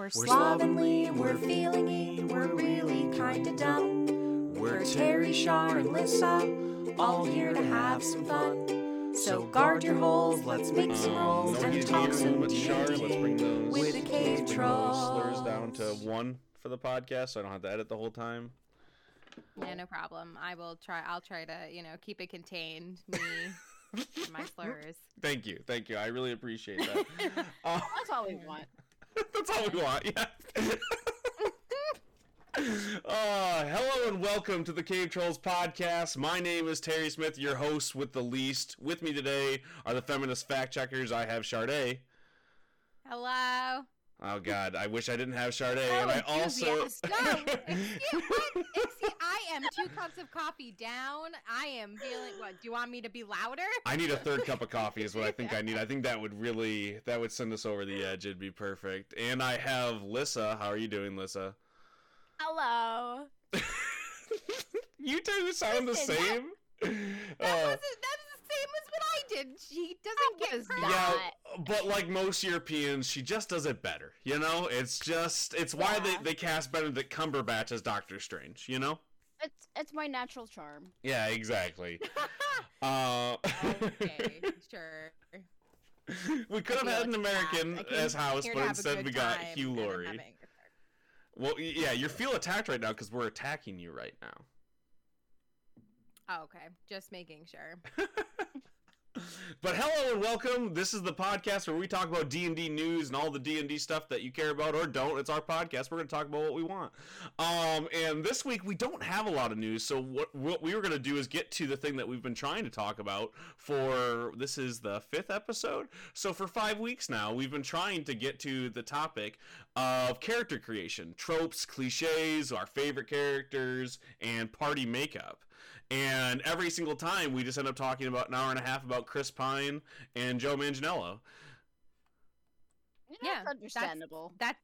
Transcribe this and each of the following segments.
We're slovenly, we're feelingy, we're really kinda dumb. We're Terry, Shar, and Lissa, all here to have some fun. So guard your holes, let's make some rolls no and need to talk some much Char. Let's bring those, with the cave let's bring those slurs down to one for the podcast, so I don't have to edit the whole time. Yeah, no problem. I will try. I'll try to, you know, keep it contained. Me, my slurs. Thank you, thank you. I really appreciate that. Uh, That's all we want. that's all we want. Yeah. Uh, hello and welcome to the Cave Trulls podcast. My name is Terry Smith, your host with the least. With me today are the feminist fact checkers. I have Sade. Hello. Oh God, I wish I didn't have Sade, and I also. No, excuse, what? Excuse, am two cups of coffee down. I am feeling. What? Do you want me to be louder? I need a third cup of coffee is what I think I need. I think that would really that would send us over the edge. It'd be perfect. And I have Lissa. How are you doing, Lissa? Hello. you two sound the same. That Uh, was that's the same as what I did. She doesn't get was yeah, but like most Europeans, she just does it better. You know, it's just it's why they, Yeah. they cast Benedict Cumberbatch as Doctor Strange. You know? It's it's my natural charm. Yeah, exactly. uh, okay, sure. we could have had an American that. As house, but instead good we got Hugh and Laurie. having a good time. Well, yeah, you feel attacked right now because we're attacking you right now. Oh, okay, just making sure. But hello and welcome. This is the podcast where we talk about D and D news and all the D and D stuff that you care about or don't. It's our podcast. We're going to talk about what we want. Um, and this week we don't have a lot of news, so what what we were going to do is get to the thing that we've been trying to talk about for this is the fifth episode. So for five weeks now, we've been trying to get to the topic of character creation, tropes, cliches, our favorite characters, and party makeup. And every single time we just end up talking about an hour and a half about Chris Pine and Joe Manganiello. Yeah, Yeah, that's understandable. That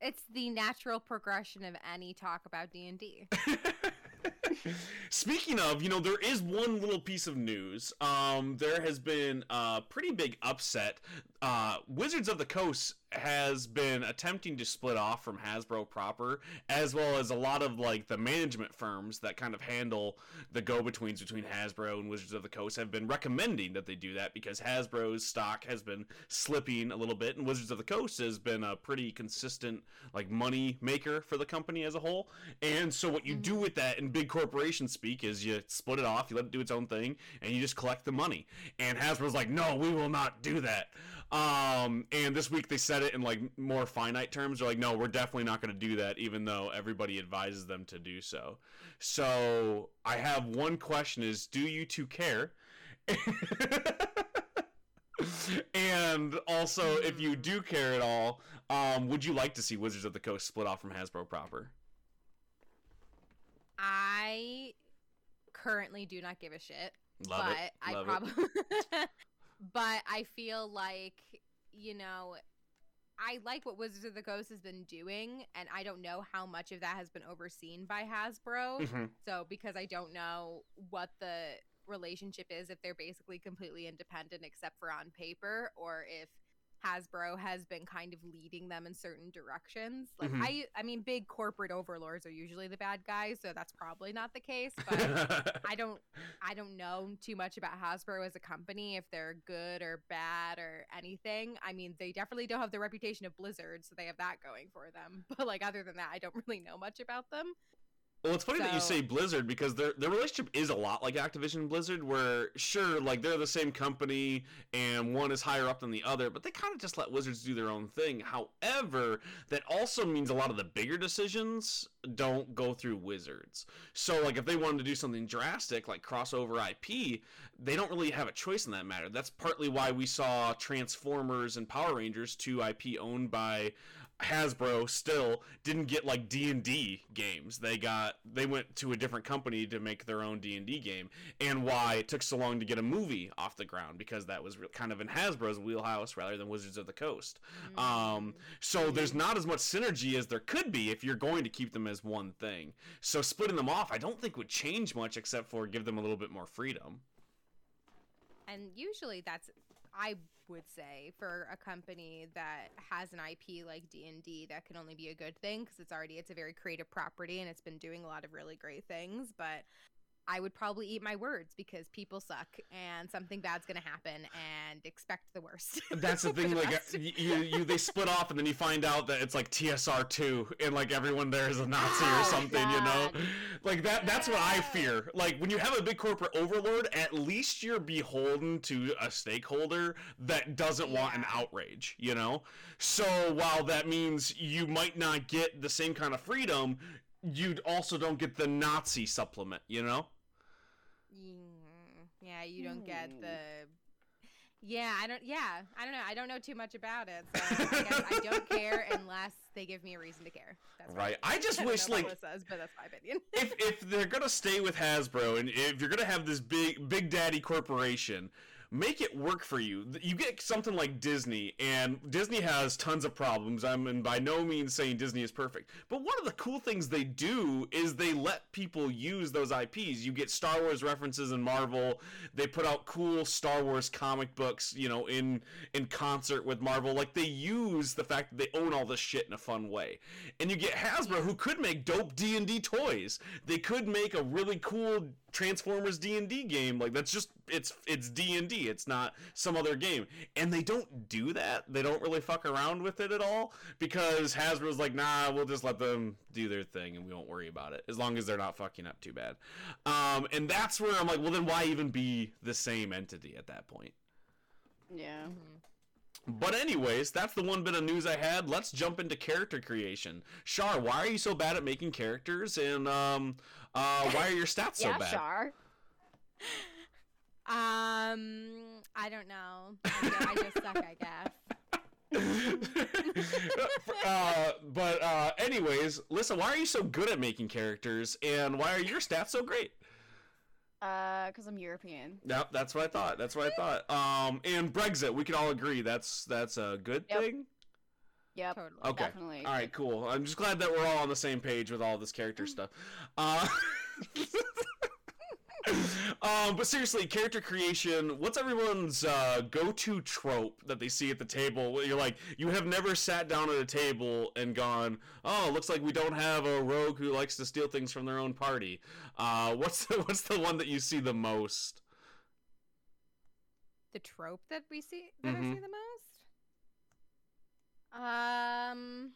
it's the natural progression of any talk about D and D. Speaking of, you know, there is one little piece of news. Um, there has been a pretty big upset. Uh, Wizards of the Coast has been attempting to split off from Hasbro proper, as well as a lot of like the management firms that kind of handle the go-betweens between Hasbro and Wizards of the Coast have been recommending that they do that because Hasbro's stock has been slipping a little bit, and Wizards of the Coast has been a pretty consistent like money maker for the company as a whole. And so what you do mm-hmm. with that in big corporation speak is you split it off, you let it do its own thing, and you just collect the money. And Hasbro's like, no, we will not do that. Um, and this week they said it in like more finite terms. They're like, no, we're definitely not going to do that, even though everybody advises them to do so. So I have one question: Is do you two care? and also, if you do care at all, um, would you like to see Wizards of the Coast split off from Hasbro proper? I currently do not give a shit, Love but it. I Love probably, but I feel like you know, I like what Wizards of the Coast has been doing, and I don't know how much of that has been overseen by Hasbro. Mhm. So because I don't know what the relationship is, if they're basically completely independent except for on paper, or if Hasbro has been kind of leading them in certain directions. Like Mhm. I I mean big corporate overlords are usually the bad guys, so that's probably not the case, but I don't I don't know too much about Hasbro as a company if they're good or bad or anything. I mean, they definitely don't have the reputation of Blizzard, so they have that going for them. But like other than that, I don't really know much about them. Well, it's funny that you say Blizzard because their their relationship is a lot like Activision Blizzard, where sure, like they're the same company and one is higher up than the other, but they kind of just let Wizards do their own thing. However, that also means a lot of the bigger decisions don't go through Wizards. So, like if they wanted to do something drastic like crossover IP, they don't really have a choice in that matter. That's partly why we saw Transformers and Power Rangers, two IP owned by Hasbro still didn't get like D&D games. They got they went to a different company to make their own D&D game and why it took so long to get a movie off the ground because that was re- kind of in Hasbro's wheelhouse rather than Wizards of the Coast. Um so there's not as much synergy as there could be if you're going to keep them as one thing. So splitting them off I don't think would change much except for give them a little bit more freedom. And usually that's I would say for a company that has an IP like D&D that can only be a good thing because it's already it's a very creative property and it's been doing a lot of really great things, but I would probably eat my words because people suck and something bad's going to happen and expect the worst. That's the thing. like best. uh, you, you, they split off, and then you find out that it's like TSR two, and like everyone there is a Nazi or Oh, something. You know, like that. That's what I fear. Like when you have a big corporate overlord, at least you're beholden to a stakeholder that doesn't want an outrage. You know. So while that means you might not get the same kind of freedom, you also don't get the Nazi supplement. You know. Mm, Yeah, you don't get Hmm. the. Yeah, I don't. Yeah, I don't know. I don't know too much about it, so I guess I don't care unless they give me a reason to care. That's Right. I just I wish like what says, but that's my opinion. if if they're gonna stay with Hasbro and if you're gonna have this big big daddy corporation, make it work for you. You get something like Disney, and Disney has tons of problems. I'm and by no means saying Disney is perfect, but one of the cool things they do is they let people use those IPs. You get Star Wars references in Marvel. They put out cool Star Wars comic books, you know, in in concert with Marvel. Like they use the fact that they own all this shit in a fun way. And you get Hasbro who could make dope D&D toys. They could make a really cool Transformers D&D game. Like that's just it's it's D&D. It's not some other game. And they don't do that. They don't really fuck around with it at all because Hasbro's like, "Nah, we'll just let them do their thing and we won't worry about it as long as they're not fucking up too bad." Um and that's where I'm like, "Well, then why even be the same entity at that point?" Yeah. But anyways, that's the one bit of news I had. Let's jump into character creation. Shar, why are you so bad at making characters, and um, uh, why are your stats so yeah, bad? Char. Um, I don't know. I, I just suck, I guess. uh, but uh, anyways, Lissa, why are you so good at making characters, and why are your stats so great? Uh, because I'm European. Yep, that's what I thought. That's what I thought. Um, and Brexit, we can all agree that's that's a good Yep. thing. Yep. Totally. Okay. Definitely. All right, cool. I'm just glad that we're all on the same page with all this character stuff. Uh, um, but seriously, character creation. What's everyone's uh, go-to trope that they see at the table? You're like, you have never sat down at a table and gone, "Oh, looks like we don't have a rogue who likes to steal things from their own party." Uh, what's the what's the one that you see the most? The trope that we see that I Mhm. see the most. Um,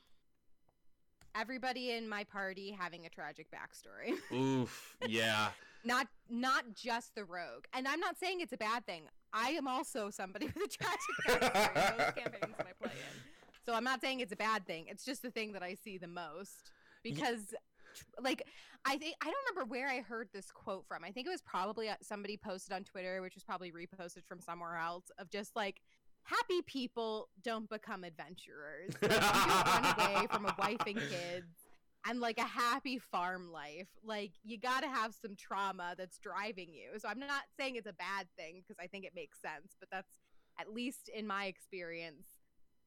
everybody in my party having a tragic backstory. Oof, yeah. not not just the rogue. And I'm not saying it's a bad thing. I am also somebody with a tragic backstory in those campaigns that I play in. So I'm not saying it's a bad thing. It's just the thing that I see the most because tr- like I think I don't remember where I heard this quote from. I think it was probably uh, somebody posted on Twitter, which was probably reposted from somewhere else of just like happy people don't become adventurers. Like, you run away from a wife and kids and like a happy farm life. Like you got to have some trauma that's driving you. So I'm not saying it's a bad thing because I think it makes sense, but that's at least in my experience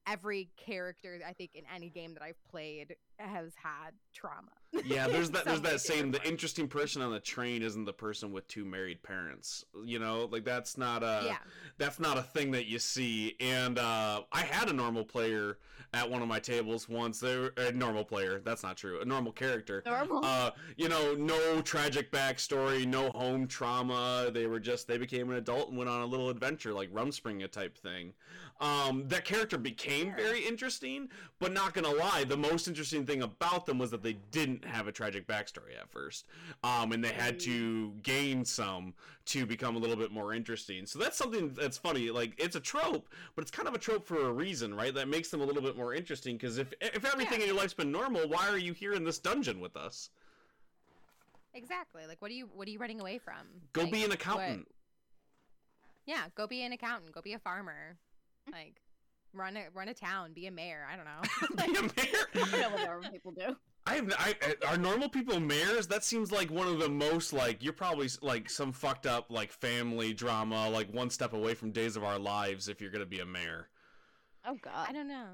every character I think in any game that I've played has had trauma. Yeah, there's that. There's that saying: the interesting person on the train isn't the person with two married parents. You know, like that's not a yeah. that's not a thing that you see. And uh, I had a normal player at one of my tables once. They were a normal player. That's not true. A normal character. Normal. Uh, you know, no tragic backstory, no home trauma. They were just they became an adult and went on a little adventure, like Rumspringa type thing. Um, that character became very interesting, but not gonna lie, the most interesting thing about them was that they didn't have a tragic backstory at first, um, and they had to gain some to become a little bit more interesting. So that's something that's funny. Like it's a trope, but it's kind of a trope for a reason, right? That makes them a little bit more interesting. Because if if everything in your life's been normal, why are you here in this dungeon with us? Exactly. Like what are you what are you running away from? Go Like, be an what- accountant. Yeah, go be an accountant, go be a farmer. Like run a run a town, be a mayor, I don't know. be a mayor. I don't know what normal people do. I have. I, I- are normal people mayors? That seems like one of the most like you're probably like some fucked up like family drama, like one step away from Days of Our Lives if you're gonna be a mayor. Oh God. I don't know.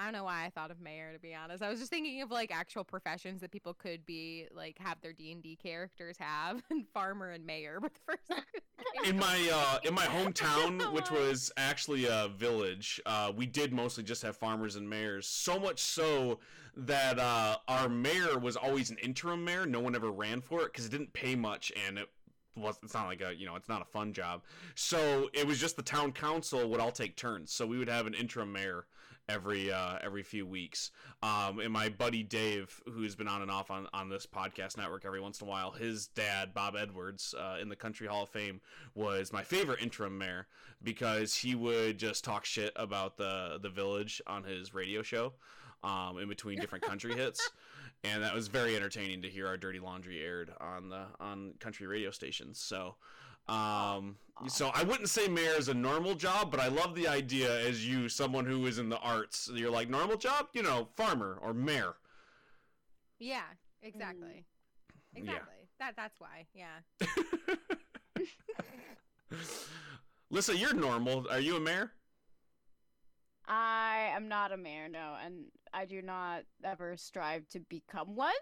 I don't know why I thought of mayor to be honest. I was just thinking of like actual professions that people could be like have their D and D characters have, and farmer and mayor. But the first in my uh, in my hometown, which was actually a village, uh, we did mostly just have farmers and mayors. So much so that uh, our mayor was always an interim mayor. No one ever ran for it because it didn't pay much, and it was it's not like a you know it's not a fun job. So it was just the town council would all take turns. So we would have an interim mayor every uh, every few weeks. Um, and my buddy Dave, who's been on and off on, on this podcast network every once in a while, his dad Bob Edwards uh, in the Country Hall of Fame was my favorite interim mayor because he would just talk shit about the the village on his radio show um, in between different country hits. And that was very entertaining to hear our dirty laundry aired on the on country radio stations. So, um, so I wouldn't say mayor is a normal job, but I love the idea as you, someone who is in the arts. You're like normal job, you know, farmer or mayor. yeah, exactly, Yeah. exactly. That that's why. Yeah. Lisa, you're normal. Are you a mayor? I am not a mayor, no, and I do not ever strive to become one.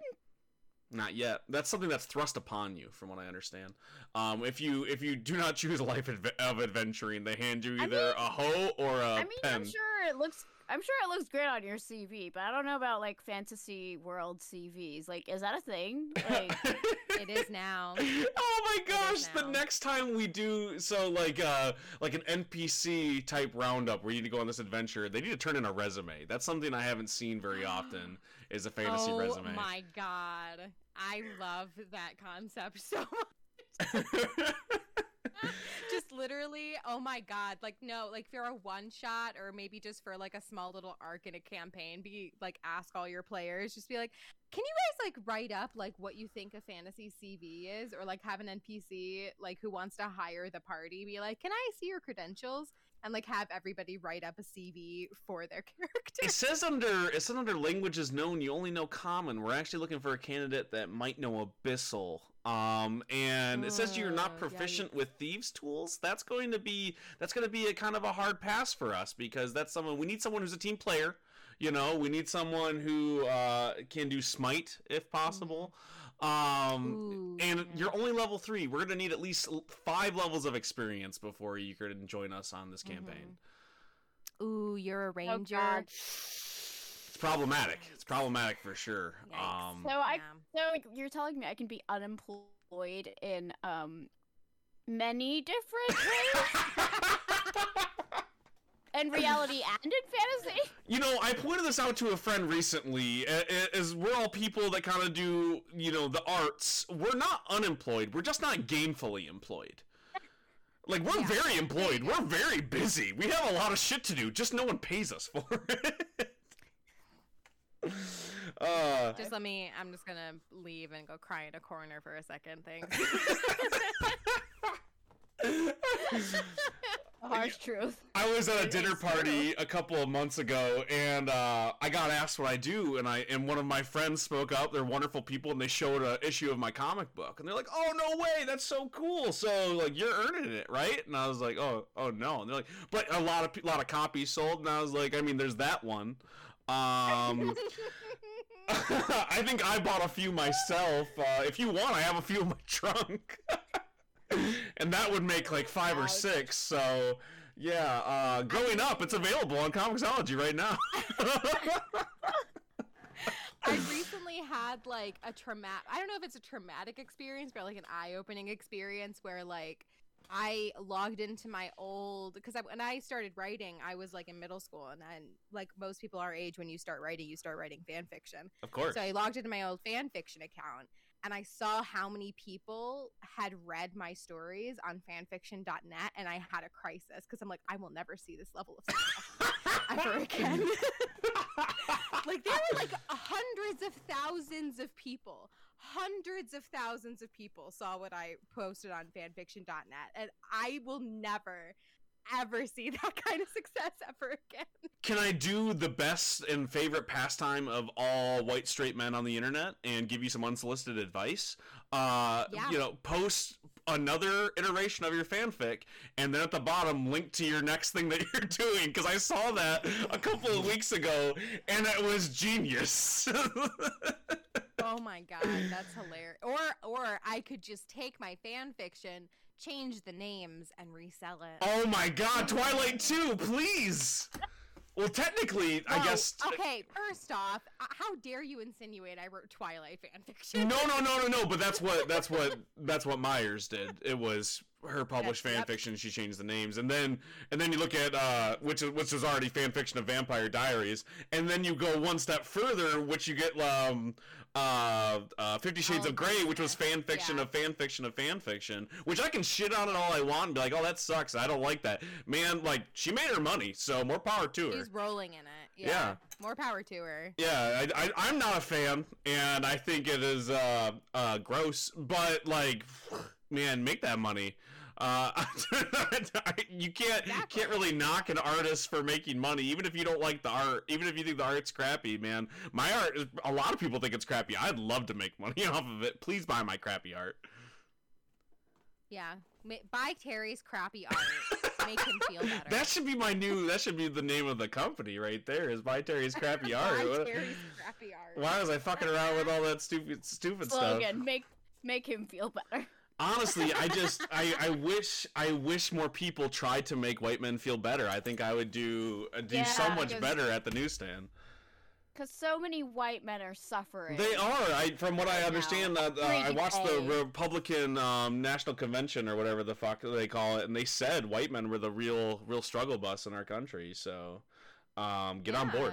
Not yet. That's something that's thrust upon you, from what I understand. Um, if you if you do not choose a life adve- of adventuring, they hand you I either mean- a hoe or a I mean, pen. I'm sure it looks. I'm sure it looks great on your CV, but I don't know about like fantasy world CVs. Like, is that a thing? Like, It is now. oh my gosh! The next time we do so, like uh, like an NPC type roundup where you need to go on this adventure, they need to turn in a resume. That's something I haven't seen very often. Is a fantasy oh resume. my god, I love that concept so much. just literally, oh my god, like no, like for a one shot or maybe just for like a small little arc in a campaign, be like ask all your players, just be like, can you guys like write up like what you think a fantasy CV is, or like have an NPC like who wants to hire the party, be like, can I see your credentials? And like have everybody write up a CV for their character. It says under it says under languages known you only know common. We're actually looking for a candidate that might know abyssal. Um, and it says you're not Uh, proficient with thieves tools. That's going to be that's going to be a kind of a hard pass for us because that's someone we need someone who's a team player. You know, we need someone who uh, can do smite if possible. Um, Ooh, and yeah. you're only level three. We're gonna need at least five levels of experience before you can join us on this campaign. Ooh, you're a ranger. God. It's problematic. It's problematic for sure. Yikes. Um, so I So you're telling me I can be unemployed in um many different ways in reality and in fantasy? you know, I pointed this out to a friend recently. a- a- As we're all people that kind of do, you know, the arts. We're not unemployed. We're just not gainfully employed. Like we're Yeah. very employed. We're very busy. We have a lot of shit to do. Just no one pays us for it. uh, Just let me. I'm just gonna leave and go cry in a corner for a second. Thanks. Harsh truth. I was at a dinner party a couple of months ago, and uh, I got asked what I do, and I and one of my friends spoke up. They're wonderful people, and they showed an issue of my comic book, and they're like, "Oh no way, that's so cool!" So like you're earning it, right? And I was like, "Oh oh no," and they're like, "But a lot of pe- lot of copies sold," and I was like, "I mean, there's that one." Um, I think I bought a few myself. Uh, if you want, I have a few in my trunk. and that would make like five or six. So, yeah, uh, growing up, it's available on Comixology right now. I recently had like a traumatic. I don't know if it's a traumatic experience, but like an eye-opening experience where like I logged into my old because I, when I started writing, I was like in middle school, and then like most people our age, when you start writing, you start writing fan fiction. of course. So I logged into my old fan fiction account and I saw how many people had read my stories on fanfiction.net and I had a crisis because I'm like, I will never see this level of stuff ever again. like there were like hundreds of thousands of people. Hundreds of thousands of people saw what I posted on fanfiction.net and I will never ever see that kind of success ever again. Can I do the best and favorite pastime of all white straight men on the internet and give you some unsolicited advice? Uh, Yeah. You know, post another iteration of your fanfic, and then at the bottom, link to your next thing that you're doing. Because I saw that a couple of weeks ago, and it was genius. Oh my god, that's hilarious. Or or I could just take my fan fiction, change the names, and resell it. oh my god, Twilight 2, please! Well, technically, I guess. Okay, first off, uh, how dare you insinuate I wrote Twilight fan fiction? No, no, no, no, no. But that's what that's what that's what Myers did. It was her published Yep, fan yep. fiction. She changed the names, and then and then you look at uh, which is which is already fan fiction of Vampire Diaries, and then you go one step further, which you get um uh, uh Fifty Shades Oh, of Grey, which was fan fiction Yeah. of fan fiction of fan fiction. Which I can shit on it all I want and be like, oh that sucks. I don't like that. Man, like she made her money, so more power to her. She's rolling in it. Yeah. Yeah. More power to her. Yeah, I, I, I'm not a fan, and I think it is uh, uh, gross. But like, man, make that money. Uh, you can't Exactly. can't really knock an artist for making money, even if you don't like the art, even if you think the art's crappy. Man, my art, is, a lot of people think it's crappy. I'd love to make money off of it. Please buy my crappy art. Yeah. Buy Terry's crappy art. Make him feel better. That should be my new. That should be the name of the company right there. Is buy Terry's crappy art. Buy Terry's crappy art. Why was I fucking around with all that stupid stupid stuff? Slogan: Make make him feel better. Honestly i just I, I wish i wish more people tried to make white men feel better. I think i would do uh, do so much better at the newsstand. Because so many white men are suffering. they are. I from what i understand now. uh, i watched the republican um, national convention or whatever the fuck they call it and they said white men were the real real struggle bus in our country so um, get on board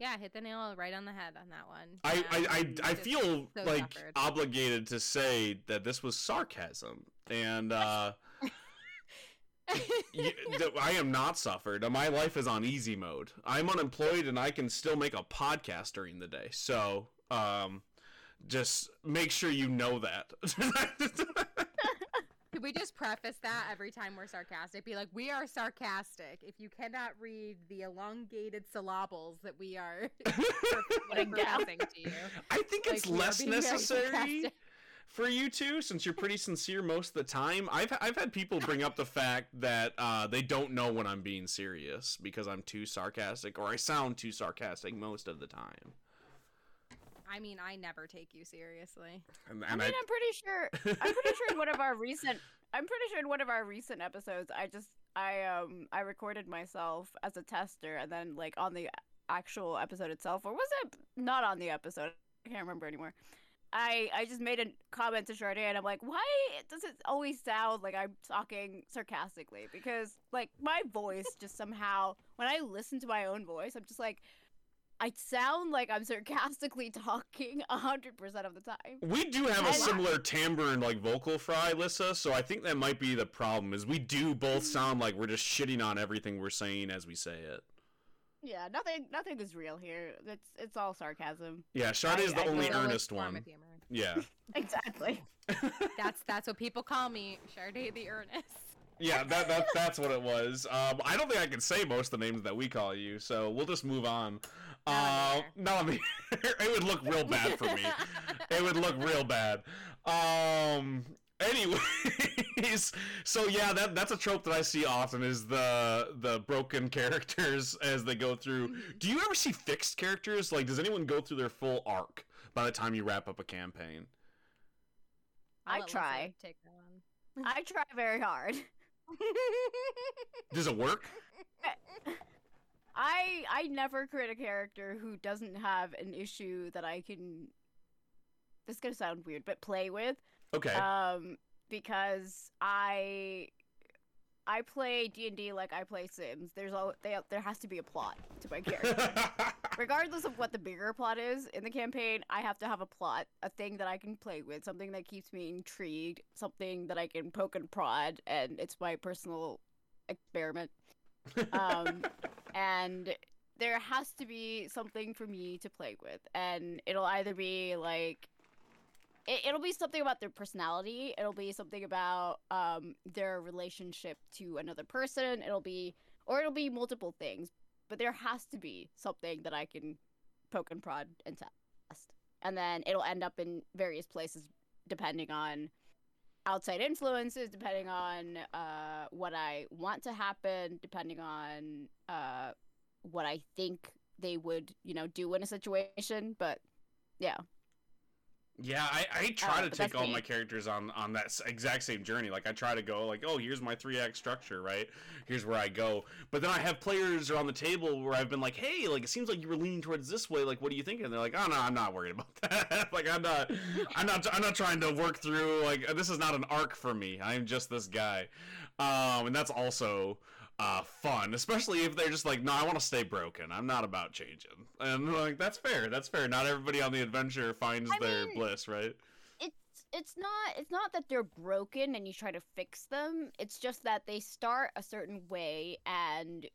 Yeah. Hit the nail right on the head on that one. I, Yeah, I, I, we I feel so like suffered. obligated to say that this was sarcasm and uh y- that I am not suffered. My life is on easy mode. I'm unemployed and I can still make a podcast during the day. So, um, just make sure you know that. Could we just preface that every time we're sarcastic? Be like, we are sarcastic. If you cannot read the elongated syllables that we are Putting down. to you, I think it's Like, we less necessary for you two since you're pretty sincere most of the time. I've I've had people bring up the fact that uh, they don't know when I'm being serious because I'm too sarcastic or I sound too sarcastic most of the time. I mean, I never take you seriously. And, I and mean, I'm pretty sure. I'm pretty sure in one of our recent. I'm pretty sure in one of our recent episodes, I just I um I recorded myself as a tester, and then like on the actual episode itself, or was it not on the episode? I can't remember anymore. I I just made a comment to Sade, and I'm like, why does it always sound like I'm talking sarcastically? Because like my voice just somehow, when I listen to my own voice, I'm just like. I sound like I'm sarcastically talking hundred percent of the time. we do have a similar timbre and like vocal fry, Lissa. So I think that might be the problem. Is we do both sound like we're just shitting on everything we're saying as we say it. Yeah, nothing nothing is real here. It's it's all sarcasm. Yeah, Sade is the I only feel Lowest earnest one. Yeah. Exactly. That's that's what people call me, Sade the earnest. Yeah, that, that that's what it was. Um, I don't think I can say most of the names that we call you, so we'll just move on. Not on Uh, the air. not on the it would look real bad for me. It would look real bad. Um. Anyways, so yeah, that that's a trope that I see often is the the broken characters as they go through. Do you ever see fixed characters? Like, does anyone go through their full arc by the time you wrap up a campaign? I'll I let Lisa try. Take that one. I try very hard. Does it work? I I never create a character who doesn't have an issue that I can. This is gonna sound weird, but play with. Okay. Um, because I I play D and D like I play Sims. There's all they, there has to be a plot to my character. regardless of what the bigger plot is in the campaign, I have to have a plot, a thing that I can play with, something that keeps me intrigued, something that I can poke and prod, and it's my personal experiment. Um, and there has to be something for me to play with, and it'll either be like. It, it'll be something about their personality. It'll be something about um, their relationship to another person. It'll be, or it'll be multiple things but there has to be something that I can poke and prod and test. And then it'll end up in various places depending on outside influences, depending on uh, what I want to happen, depending on uh, what I think they would, you know, do in a situation. But yeah, Yeah, I, I try Uh, to take all my characters on on that exact same journey. Like I try to go like, oh, here's my three act structure, right? Here's where I go. But then I have players around the table where I've been like, hey, like it seems like you were leaning towards this way. Like, what do you think? And they're like, oh no, I'm not worried about that. like I'm not, I'm not, I'm not trying to work through. Like this is not an arc for me. I'm just this guy, um, and that's also. Uh, fun, especially if they're just like, no, I want to stay broken. I'm not about changing, and like that's fair. That's fair. Not everybody on the adventure finds I their mean, bliss, right? it's it's not it's not that they're broken and you try to fix them. It's just that they start a certain way and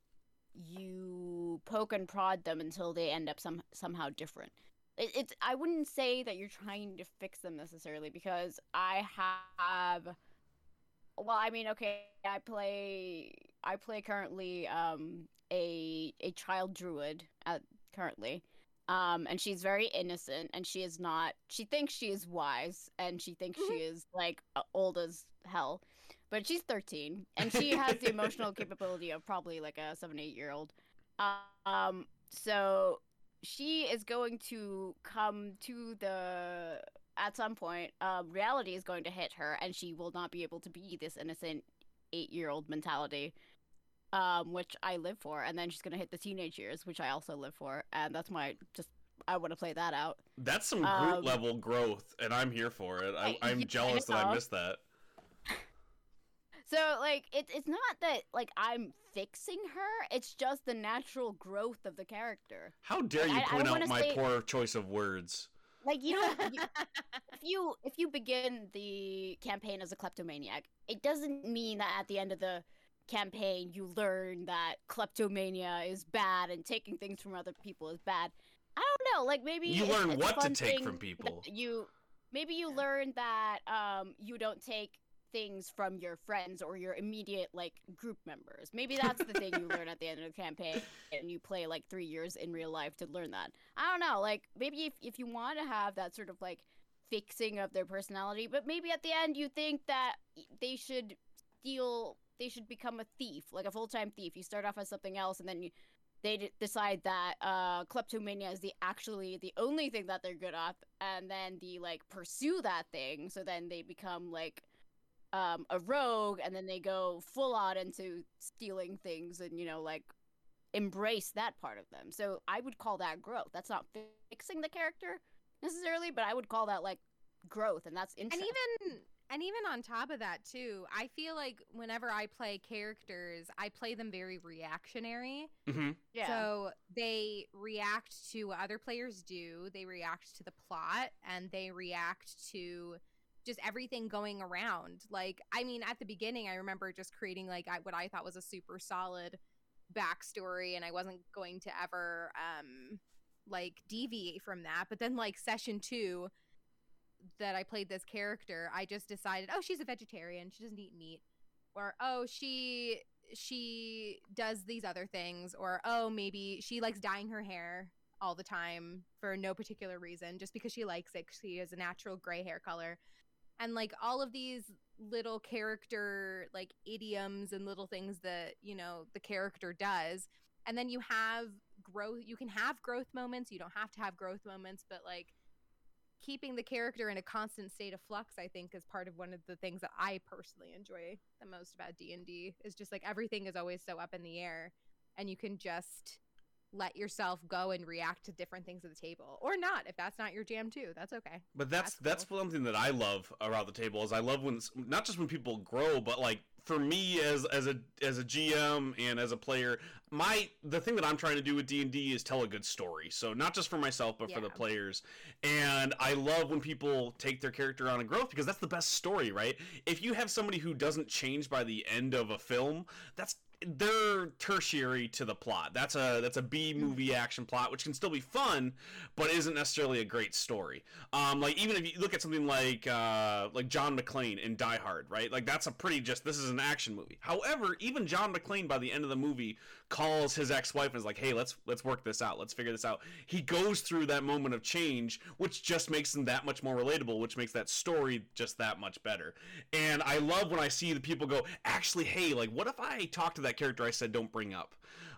you poke and prod them until they end up some somehow different. It, it's I wouldn't say that you're trying to fix them necessarily because I have well, I mean, okay, I play I play currently um a a child druid at currently. Um and she's very innocent and she is not she thinks she is wise and she thinks she is like old as hell. But she's 13 and she has the emotional capability of probably like a 7 8 year old. Um so she is going to come to the at some point um, reality is going to hit her and she will not be able to be this innocent eight year old mentality um, which i live for and then she's going to hit the teenage years which i also live for and that's why just i want to play that out That's some Um, level growth, and I'm here for it. I, I- I jealous that I missed that. so like it's it's not that like i'm fixing her it's just the natural growth of the character How dare Like, you I- I point out my say- poor choice of words? Like you know you, if you if you begin the campaign as a kleptomaniac, it doesn't mean that at the end of the campaign you learn that kleptomania is bad and taking things from other people is bad. I don't know, like maybe You it's- learn it's what to take from people. You maybe you learn that um you don't take things from your friends or your immediate like group members. Maybe that's the thing you learn at the end of the campaign and you play like 3 years in real life to learn that. I don't know, like maybe if if you want to have that sort of like fixing of their personality, but maybe at the end you think that they should steal they should become a thief, like a full-time thief. You start off as something else and then you they d- decide that uh, kleptomania is the actually the only thing that they're good at, and then they like pursue that thing. So then they become like um, a rogue, and then they go full on into stealing things, and you know like embrace that part of them. So I would call that growth. That's not fixing the character necessarily, but I would call that like growth, and that's interesting and even and even on top of that too i feel like whenever i play characters i play them very reactionary hmm yeah. so they react to what other players do they react to the plot and they react to just everything going around like i mean at the beginning i remember just creating like I, what i thought was a super solid backstory and i wasn't going to ever um like deviate from that but then like session two that I played this character, I just decided, oh, she's a vegetarian. She doesn't eat meat. Or oh, she she does these other things or oh, maybe she likes dyeing her hair all the time for no particular reason, just because she likes it. She has a natural gray hair color. And like all of these little character like idioms and little things that, you know, the character does. And then you have growth you can have growth moments. You don't have to have growth moments, but like keeping the character in a constant state of flux i think is part of one of the things that i personally enjoy the most about d&d is just like everything is always so up in the air and you can just let yourself go and react to different things at the table or not if that's not your jam too that's okay But that's That's that's, something that I love around the table is I love when not just when people grow, but like for me as as a as a GM and as a player, my the thing that I'm trying to do with D and D is tell a good story. So not just for myself, but for the players. And I love when people take their character on a growth because that's the best story, right? If you have somebody who doesn't change by the end of a film, that's they're tertiary to the plot. That's a that's a B movie action plot, which can still be fun, but isn't necessarily a great story. Um, like even if you look at something like uh, like John McClane in Die Hard, right? Like that's a pretty just this is an action movie. However, even John McClane by the end of the movie calls his ex-wife and is like, "Hey, let's let's work this out. Let's figure this out." He goes through that moment of change, which just makes him that much more relatable, which makes that story just that much better. And I love when I see the people go, "Actually, hey, like what if I talk to that character I said don't bring up?"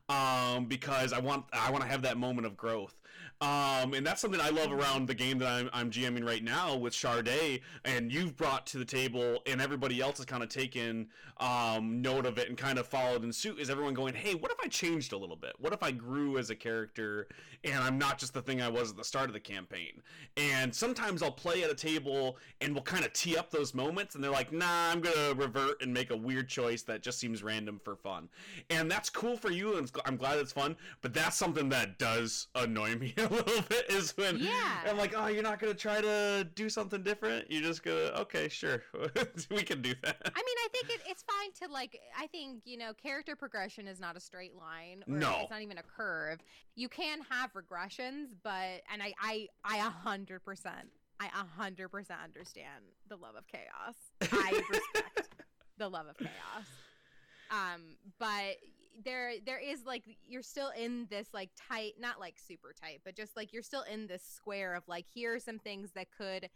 Um, because I want I want to have that moment of growth. Um, and that's something I love around the game that I'm, I'm GMing right now with Charday, and you've brought to the table, and everybody else has kind of taken um, note of it and kind of followed in suit. Is everyone going, hey, what if I changed a little bit? What if I grew as a character and I'm not just the thing I was at the start of the campaign? And sometimes I'll play at a table and we'll kind of tee up those moments, and they're like, nah, I'm gonna revert and make a weird choice that just seems random for fun. And that's cool for you, and I'm glad it's fun, but that's something that does annoy me a little bit is when Yeah. I'm like, oh, you're not gonna try to do something different. You're just gonna, okay, sure, we can do that. I mean, I think it, it's fine to like. I think you know, character progression is not a straight line. Or No. it's not even a curve. You can have regressions, but and I, I, I a hundred percent, I a hundred percent understand the love of chaos. I respect the love of chaos. Um, but there, there is like you're still in this like tight, not like super tight, but just like you're still in this square of like here are some things that could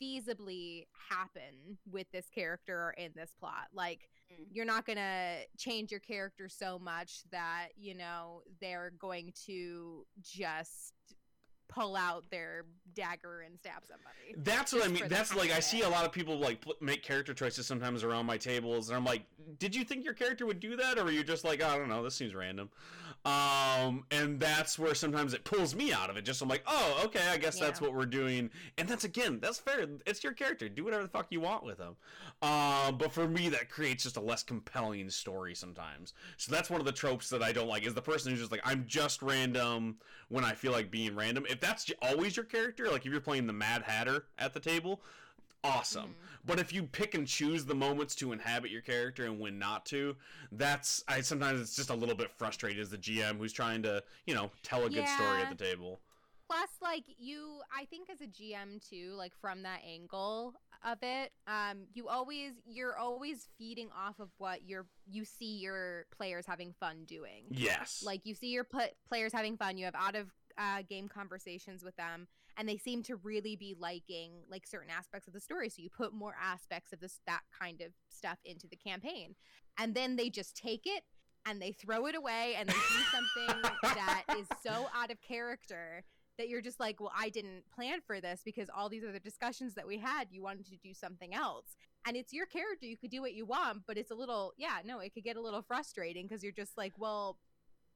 feasibly happen with this character or in this plot. Like Mm. you're not going to change your character so much that, you know, they're going to just pull out their dagger and stab somebody. That's what I mean. That's like I see a lot of people like pl- make character choices sometimes around my tables, and I'm like, did you think your character would do that, or were you just like, I don't know, this seems random? Um, and that's where sometimes it pulls me out of it. Just I'm like, oh, okay, I guess that's what we're doing, and that's again, that's fair. It's your character. Do whatever the fuck you want with them. Um, but for me, that creates just a less compelling story sometimes. So that's one of the tropes that I don't like. Is the person who's just like, I'm just random when I feel like being random. If that's always your character, like if you're playing the Mad Hatter at the table, awesome. Mhm. But if you pick and choose the moments to inhabit your character and when not to, that's I sometimes it's just a little bit frustrated as the GM who's trying to, you know, tell a good story at the table. Plus, like you, I think as a GM too, like from that angle of it, um, you always you're always feeding off of what your you see your players having fun doing. Yes. Like you see your pl- players having fun, you have out of uh, game conversations with them, and they seem to really be liking like certain aspects of the story. So you put more aspects of this that kind of stuff into the campaign, and then they just take it and they throw it away and they do something that is so out of character that you're just like, well, I didn't plan for this because all these other discussions that we had, you wanted to do something else. And it's your character, you could do what you want, but it's a little, yeah, no, it could get a little frustrating because you're just like, well,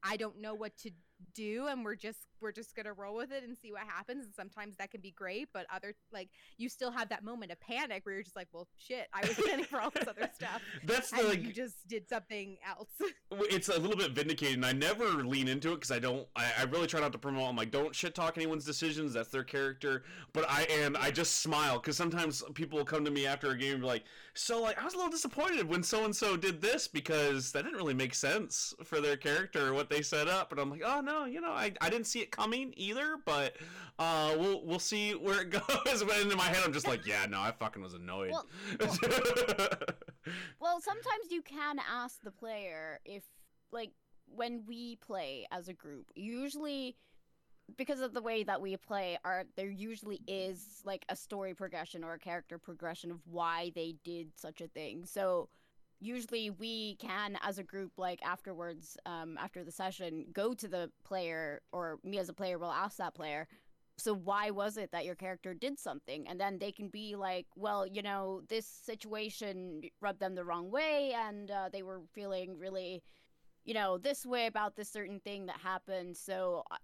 I don't know what to do and we're just we're just to roll with it and see what happens and sometimes that can be great but other like you still have that moment of panic where you're just like well shit I was planning for all this other stuff That's the like, you just did something else. It's a little bit vindicated and i never lean into it because i don't I, I really try not to promote i'm like don't shit talk anyone's decisions that's their character but i and i just smile because sometimes people will come to me after a game and be like so like i was a little disappointed when so and so did this because that didn't really make sense for their character or what they set up and i'm like oh no you know i, I didn't see it coming either but uh we'll we'll see where it goes but in my head i'm just like yeah no i fucking was annoyed Well- Well, sometimes you can ask the player if, like, when we play as a group, usually because of the way that we play, are there usually is like a story progression or a character progression of why they did such a thing. So usually we can, as a group, like afterwards, um, after the session, go to the player or me as a player will ask that player, so why was it that your character did something? And then they can be like well you know this situation rubbed them the wrong way and uh, they were feeling really you know this way about this certain thing that happened so uh,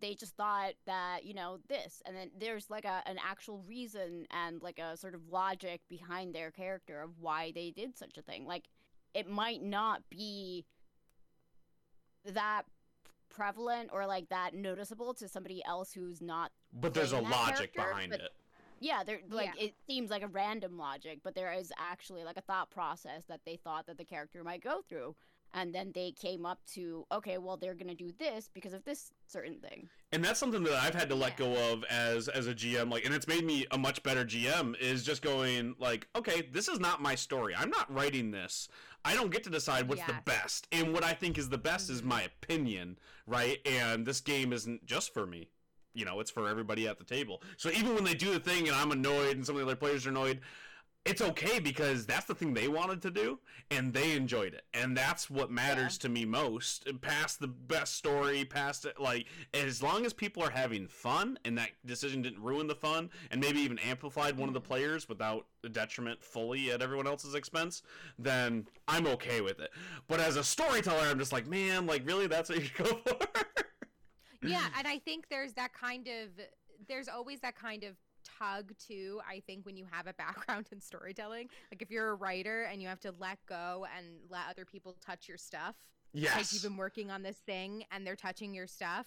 they just thought that you know this and then there's like a, an actual reason and like a sort of logic behind their character of why they did such a thing. Like it might not be that prevalent or like that noticeable to somebody else who's not but there's a logic behind but- it. Yeah there like Yeah. it seems like a random logic but there is actually like a thought process that they thought that the character might go through and then they came up to okay well they're gonna do this because of this certain thing. And that's something that I've had to let Yeah. go of as as a GM like and it's made me a much better GM is just going like okay this is not my story. I'm not writing this. I don't get to decide what's the best. And what I think is the best is Mhm. my opinion right? And this game isn't just for me. You know it's for everybody at the table. So even when they do the thing and I'm annoyed and some of the other players are annoyed it's okay because that's the thing they wanted to do and they enjoyed it. And that's what matters to me most. Past the best story past it like as long as people are having fun and that decision didn't ruin the fun and maybe even amplified one of the Mhm. players without the detriment fully at everyone else's expense then i'm okay with it. But as a storyteller i'm just like man like really that's what you go for? Yeah and i think there's that kind of there's always that kind of tug too i think when you have a background in storytelling. Like if you're a writer and you have to let go and let other people touch your stuff like yes. you've been working on this thing and they're touching your stuff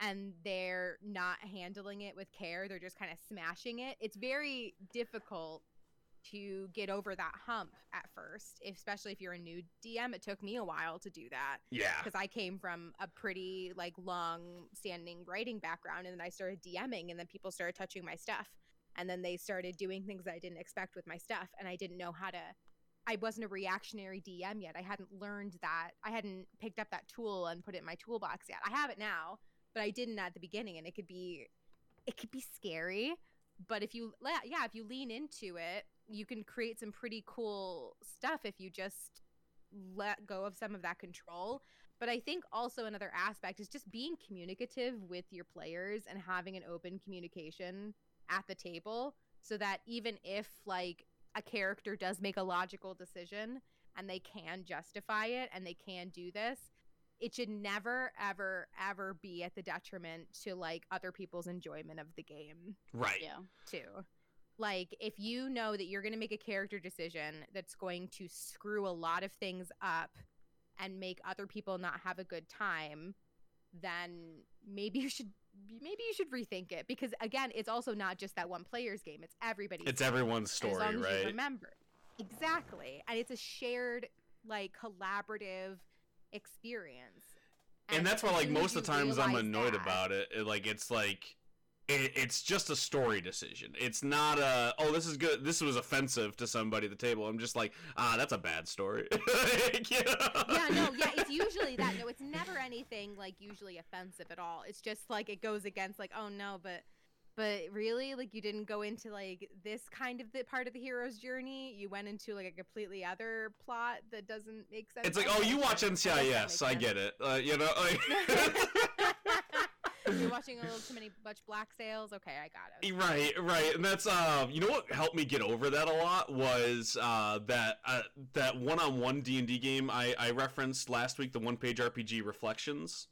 and they're not handling it with care they're just kind of smashing it it's very difficult to get over that hump at first especially if you're a new dm it took me a while to do that yeah because I came from a pretty like long standing writing background and then I started DMing and then people started touching my stuff and then they started doing things that I didn't expect with my stuff and I didn't know how to I wasn't a reactionary DM yet. I hadn't learned that. I hadn't picked up that tool and put it in my toolbox yet. I have it now, but I didn't at the beginning and it could be it could be scary, but if you yeah, if you lean into it, you can create some pretty cool stuff if you just let go of some of that control. But I think also another aspect is just being communicative with your players and having an open communication at the table so that even if like a character does make a logical decision and they can justify it and they can do this, it should never ever ever be at the detriment to like other people's enjoyment of the game. Right. Yeah. Too. Like if you know that you're going to make a character decision that's going to screw a lot of things up and make other people not have a good time, then maybe you should maybe you should rethink it. Because again, it's also not just that one player's game; it's everybody's. it's game. everyone's And as story long as you right? remember. Exactly, and it's a shared, like collaborative experience. and that's why like most of the times i'm annoyed that- about it, it like it's like it, it's just a story decision it's not a oh this is good this was offensive to somebody at the table i'm just like ah that's a bad story Like, you know? yeah, no, yeah, it's usually that. No, it's never anything like usually offensive at all. It's just like it goes against like, oh no, but but really like you didn't go into like this kind of the part of the hero's journey. You went into like a completely other plot that doesn't make sense. it's like oh you watch sure. I guess ncis i get it uh, you know like You're watching a little too many much black sails. Okay, I got it. Right, right, and that's um, you know what helped me get over that a lot was uh that uh, that one-on-one D and D game I I referenced last week, the one-page RPG Reflections.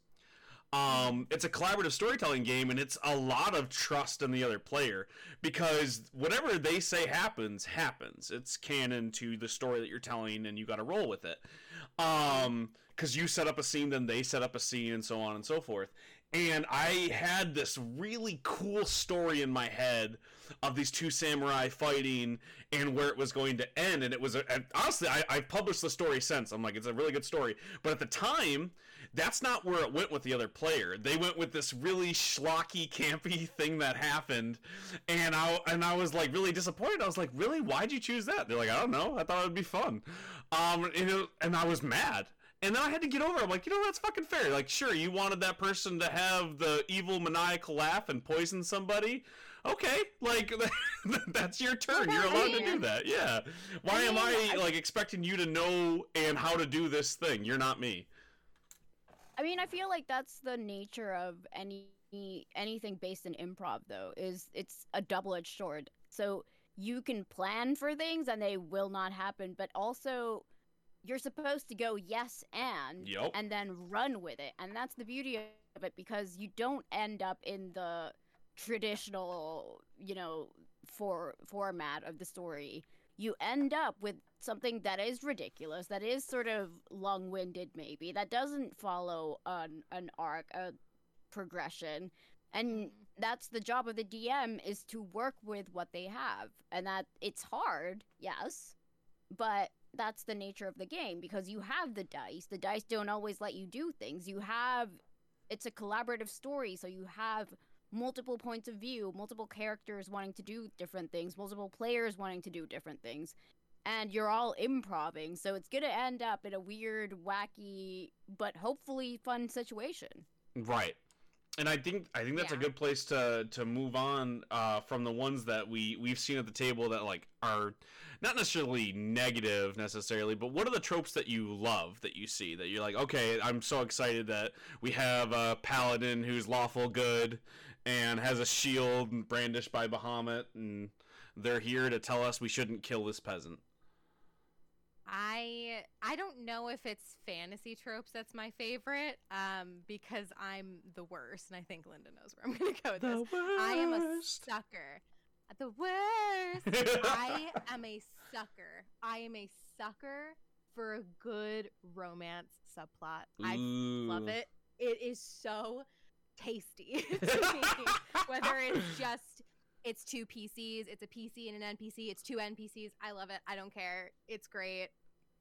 Um, it's a collaborative storytelling game, and it's a lot of trust in the other player because whatever they say happens happens. It's canon to the story that you're telling, and you got to roll with it. Um, because you set up a scene, then they set up a scene, and so on and so forth and I had this really cool story in my head of these two samurai fighting and where it was going to end. And it was, and honestly, I, I've published the story since. I'm like, it's a really good story. But at the time, that's not where it went with the other player. They went with this really schlocky, campy thing that happened, and I and I was like really disappointed. I was like, really, why'd you choose that? They're like, I don't know. I thought it would be fun, um, and, it- and I was mad. And then I had to get over. it. I'm like, you know, that's fucking fair. Like, sure, you wanted that person to have the evil maniacal laugh and poison somebody. Okay, like that's your turn. You're allowed to do that. Yeah. Why am I I- like expecting you to know and how to do this thing? You're not me. I mean, I feel like that's the nature of any anything based in improv though, is it's a double-edged sword. So you can plan for things and they will not happen, but also you're supposed to go yes and Yup. and then run with it. And that's the beauty of it because you don't end up in the traditional, you know, for format of the story you end up with something that is ridiculous, that is sort of long winded, maybe, that doesn't follow an, an arc, a progression. And mm-hmm. that's the job of the DM is to work with what they have. And that it's hard, yes, but that's the nature of the game because you have the dice. The dice don't always let you do things. You have it's a collaborative story, so you have multiple points of view, multiple characters wanting to do different things, multiple players wanting to do different things. And you're all improving, so it's gonna end up in a weird, wacky, but hopefully fun situation. Right. And I think I think that's a good place to to move on uh, from the ones that we we've seen at the table that like are not necessarily negative necessarily, but what are the tropes that you love that you see that you're like, okay, I'm so excited that we have a paladin who's lawful good and has a shield brandished by Bahamut, and they're here to tell us we shouldn't kill this peasant. I I don't know if it's fantasy tropes that's my favorite, um, because I'm the worst, and I think Linda knows where I'm gonna go with this. I am a sucker. The worst. I am a sucker. I am a sucker for a good romance subplot. I love it. It is so tasty to me. Whether it's just it's two PCs, it's a PC and an NPC, it's two NPCs. I love it. I don't care. It's great.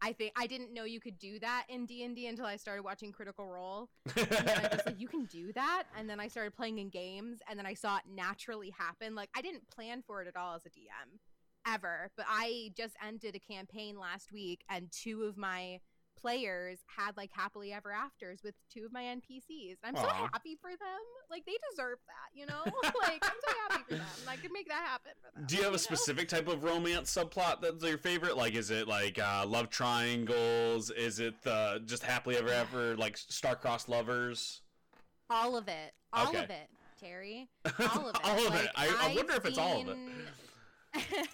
I think I didn't know you could do that in D and D until I started watching Critical Role. And I just like you can do that, and then I started playing in games, and then I saw it naturally happen. Like I didn't plan for it at all as a DM, ever. But I just ended a campaign last week, and two of my players had like happily ever afters with two of my NPCs. I'm so happy for them. Like they deserve that, you know? like I'm so happy for them. I could make that happen for them. Do you have a know? specific type of romance subplot that's your favorite? Like, is it like uh, love triangles? Is it uh, just happily ever after, like star-crossed lovers? all of it. All Okay. of it, Terry. All of it. all of Like, it. I, I wonder if it's all of it.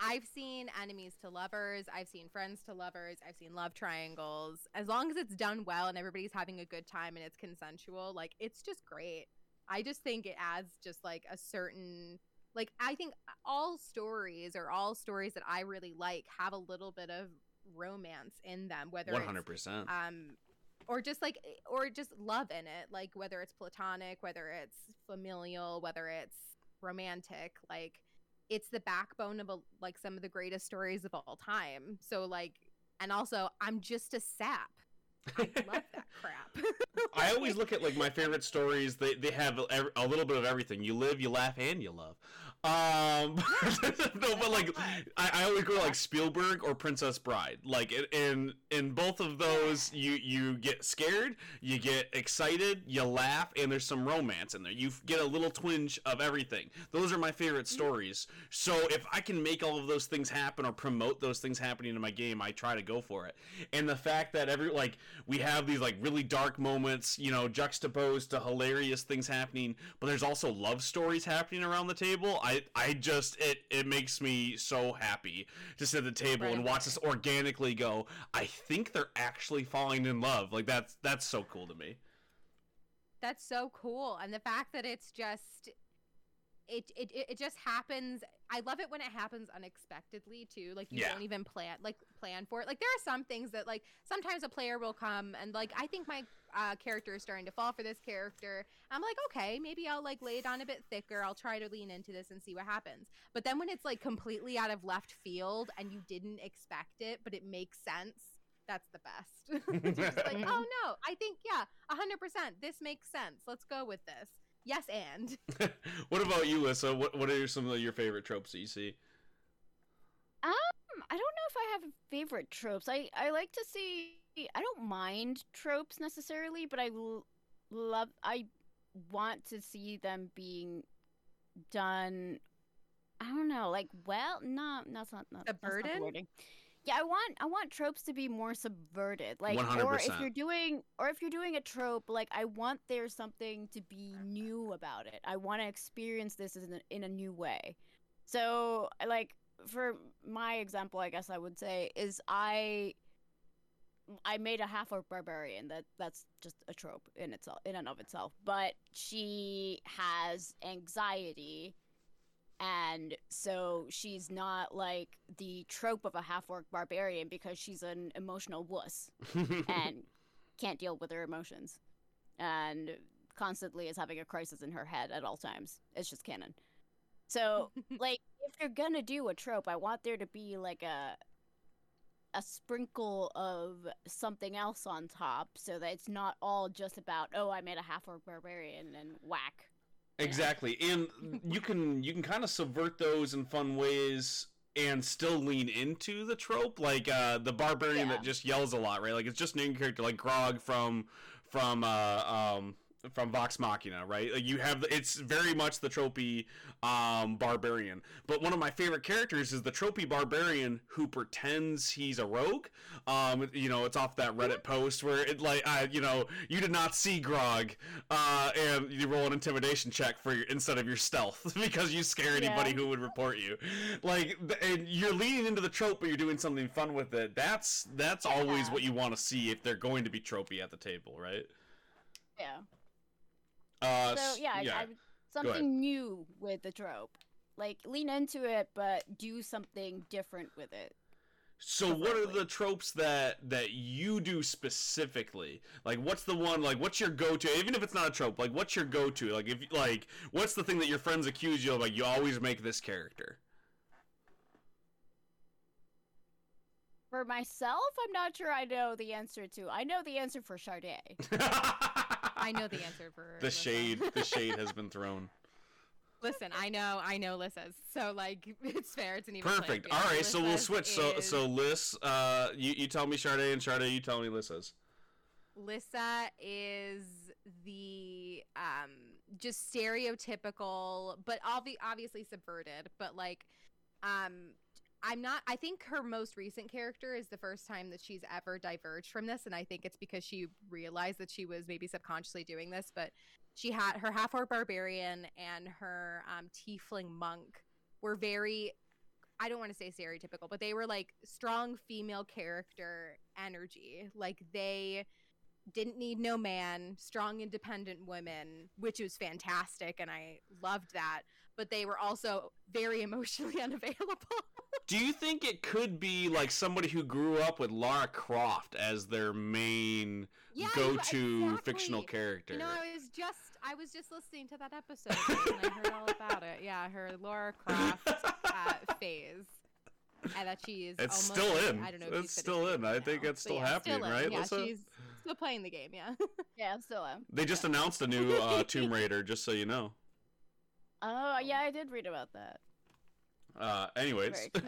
I've seen enemies to lovers. I've seen friends to lovers. I've seen love triangles. As long as it's done well and everybody's having a good time and it's consensual, like it's just great. I just think it adds just like a certain like I think all stories or all stories that I really like have a little bit of romance in them, whether hundred percent. um or just like or just love in it like whether it's platonic whether it's familial whether it's romantic like it's the backbone of a, like some of the greatest stories of all time so like and also i'm just a sap i love that crap I always look at like my favorite stories. They they have a, a little bit of everything. You live, you laugh, and you love. Um, no, but like I, I always go like Spielberg or Princess Bride. Like in- in in both of those, you you get scared, you get excited, you laugh, and there's some romance in there. You get a little twinge of everything. Those are my favorite stories. So if I can make all of those things happen or promote those things happening in my game, I try to go for it. And the fact that every like we have these like really dark moments, you know, juxtaposed to hilarious things happening, but there's also love stories happening around the table. I I just it it makes me so happy to sit at the table and watch this organically go. I think they're actually falling in love. Like that's that's so cool to me. that's so cool and the fact that it's just it, it it just happens. I love it when it happens unexpectedly too. Like you Yeah. don't even plan like plan for it. Like there are some things that like sometimes a player will come and like i think my uh, character is starting to fall for this character. I'm like okay maybe i'll like lay it on a bit thicker. I'll try to lean into this and see what happens. But then when it's like completely out of left field and you didn't expect it but it makes sense that's the best. Like oh no i think yeah 100% this makes sense. Let's go with this yes and what about you, Lissa? What what are some of your favorite tropes that you see? Um, I don't know if I have favorite tropes. I I like to see. I don't mind tropes necessarily, but I l- love. I want to see them being done. I don't know, like well, no, that's not. not that's not the Subverted? wording. Yeah, I want I want tropes to be more subverted. Like, or if you're doing, or if you're doing a trope, like I want there's something to be new about it. I want to experience this in a, in a new way. So, like for my example, I guess I would say is I I made a half orc barbarian. That that's just a trope in itself, in and of itself. But she has anxiety, and so she's not like the trope of a half orc barbarian because she's an emotional wuss and can't deal with her emotions, and constantly is having a crisis in her head at all times. It's just canon. So like if you're gonna do a trope, I want there to be like a a sprinkle of something else on top so that it's not all just about oh I made a half orc barbarian and whack. Exactly, and you can you can kind of subvert those in fun ways and still lean into the trope, like uh, the barbarian that just yells a lot, right? Like it's just an character, like Grog from from uh, um, from Vox Machina, right? Like you have it's very much the tropey um, barbarian. But one of my favorite characters is the tropey barbarian who pretends he's a rogue. Um, you know, it's off that Reddit post where it like, uh, you know, you did not see Grog, uh, and you roll an intimidation check for your, instead of your stealth because you scare anybody Yeah. who would report you. Like, and you're leaning into the trope, but you're doing something fun with it. That's that's always Yeah. what you want to see if they're going to be tropey at the table, right? Yeah. Uh, So s- yeah, I- I, something new with the trope. Like lean into it, but do something different with it. So what are the tropes that that you do specifically? Like what's the one like what's your go-to even if it's not a trope, like what's your go-to? Like if like what's the thing that your friends accuse you of like you always make this character? For myself, I'm not sure I know the answer to. I know the answer for Charday. I know the answer for the Lissa. shade the shade has been thrown. Listen, I know, I know Lissa's. So like, it's fair. It's an even. Perfect. All right, so we'll Lissa's switch. So is- so Liz, uh you, you tell me Sade and Sade you tell me Lissa's. Lissa is the um just stereotypical, but obvi- obviously subverted. But like, um, I'm not. I think her most recent character is the first time that she's ever diverged from this, and I think it's because she realized that she was maybe subconsciously doing this. But she had her half orc barbarian and her um, tiefling monk were very. I don't want to say stereotypical, but they were like strong female character energy. Like they didn't need no man, strong independent women, which was fantastic and I loved that, but they were also very emotionally unavailable. Do you think it could be like somebody who grew up with Lara Croft as their main Yeah, go-to fictional exactly. character? You know, I was just I was just listening to that episode and I heard all about it. Yeah, her Lara Croft uh, phase. And that she is It's almost, still in. I don't know if It's still in. I think it's still yeah, happening, in. right, Yeah, Lissa? she's still playing the game, yeah. yeah, I'm still am. They just announced a new uh, Tomb Raider, just so you know. Oh yeah, I did read about that. Uh, anyways. I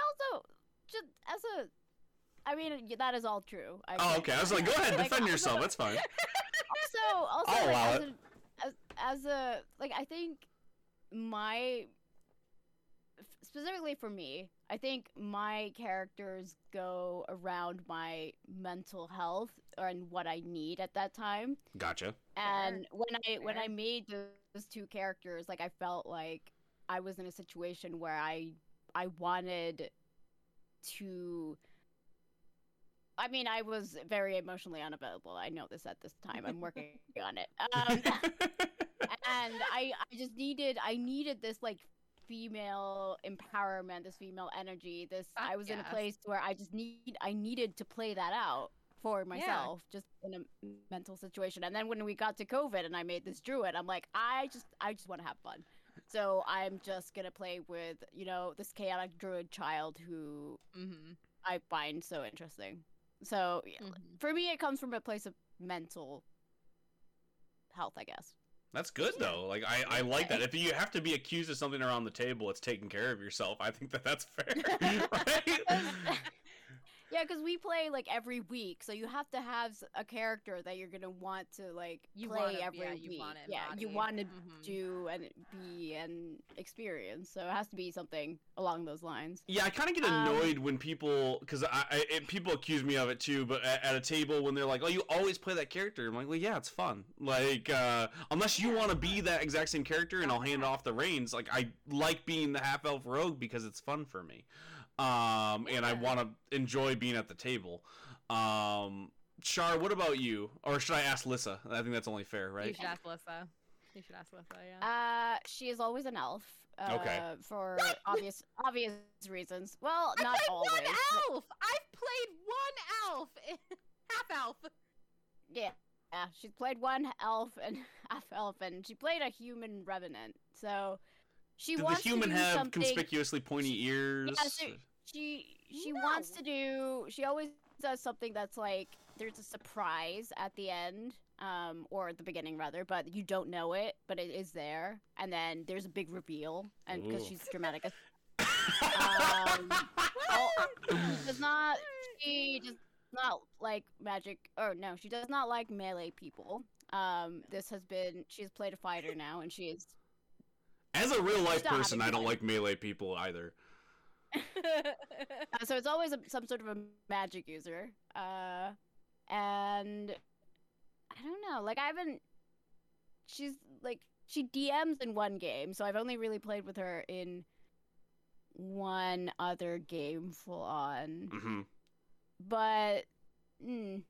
also just as a, I mean that is all true. I oh, okay. I was like, go ahead, defend also- yourself. That's fine. Also, also I'll like, allow as, it. A, as as a like I think my f- specifically for me, I think my characters go around my mental health and what I need at that time. Gotcha. And when I when I made those two characters, like I felt like I was in a situation where I I wanted to I mean, I was very emotionally unavailable. I know this at this time. I'm working on it. Um, and I I just needed I needed this like female empowerment, this female energy. This Fuck I was in a place where I just need I needed to play that out for myself just in a mental situation. And then when we got to COVID and I made this druid, I'm like I just I just want to have fun. So I'm just going to play with, you know, this chaotic druid child who mm-hmm. I find so interesting. So yeah, Mm-hmm. for me it comes from a place of mental health, I guess. That's good though. Like I, I like that. If you have to be accused of something around the table, it's taking care of yourself. I think that that's fair, right? Yeah, because we play like every week, so you have to have a character that you're gonna want to like You play wanna- every yeah, week. you wanna yeah, you want to Mhm. do and be and experience. So it has to be something along those lines. Yeah, I kind of get Um, annoyed when people, because I, I it, people accuse me of it too. But at, at a table, when they're like, "Oh, you always play that character," I'm like, "Well, yeah, it's fun. Like, uh, unless you want to be that exact same character, and I'll hand off the reins. Like, I like being the half elf rogue because it's fun for me, um, and I want to enjoy being at the table. Um, Char, what about you? Or should I ask Lissa? I think that's only fair, right? You should ask Lissa. You should ask Lissa, yeah. Uh, she is always an elf. Uh, Okay. For obvious obvious reasons. Well, not I played always. one but- elf. I've played one elf, half elf. Yeah. Yeah, she's played one elf and half elf, and she played a human revenant. So she Did the human to do have something. conspicuously pointy ears? Yeah, so she she wants to do. She always does something that's like there's a surprise at the end, um, or at the beginning rather, but you don't know it, but it is there, and then there's a big reveal, and because she's dramatic. as- Um, oh, she does not. She does not like magic, or no, she does not like melee people. Um, this has been. She's played a fighter now, and she is As a real life person, I don't like melee people either. Uh, so it's always a, some sort of a magic user. Uh, and I don't know. Like I haven't. She's like she DMs in one game, so I've only really played with her in one other game full on. hmm But mm,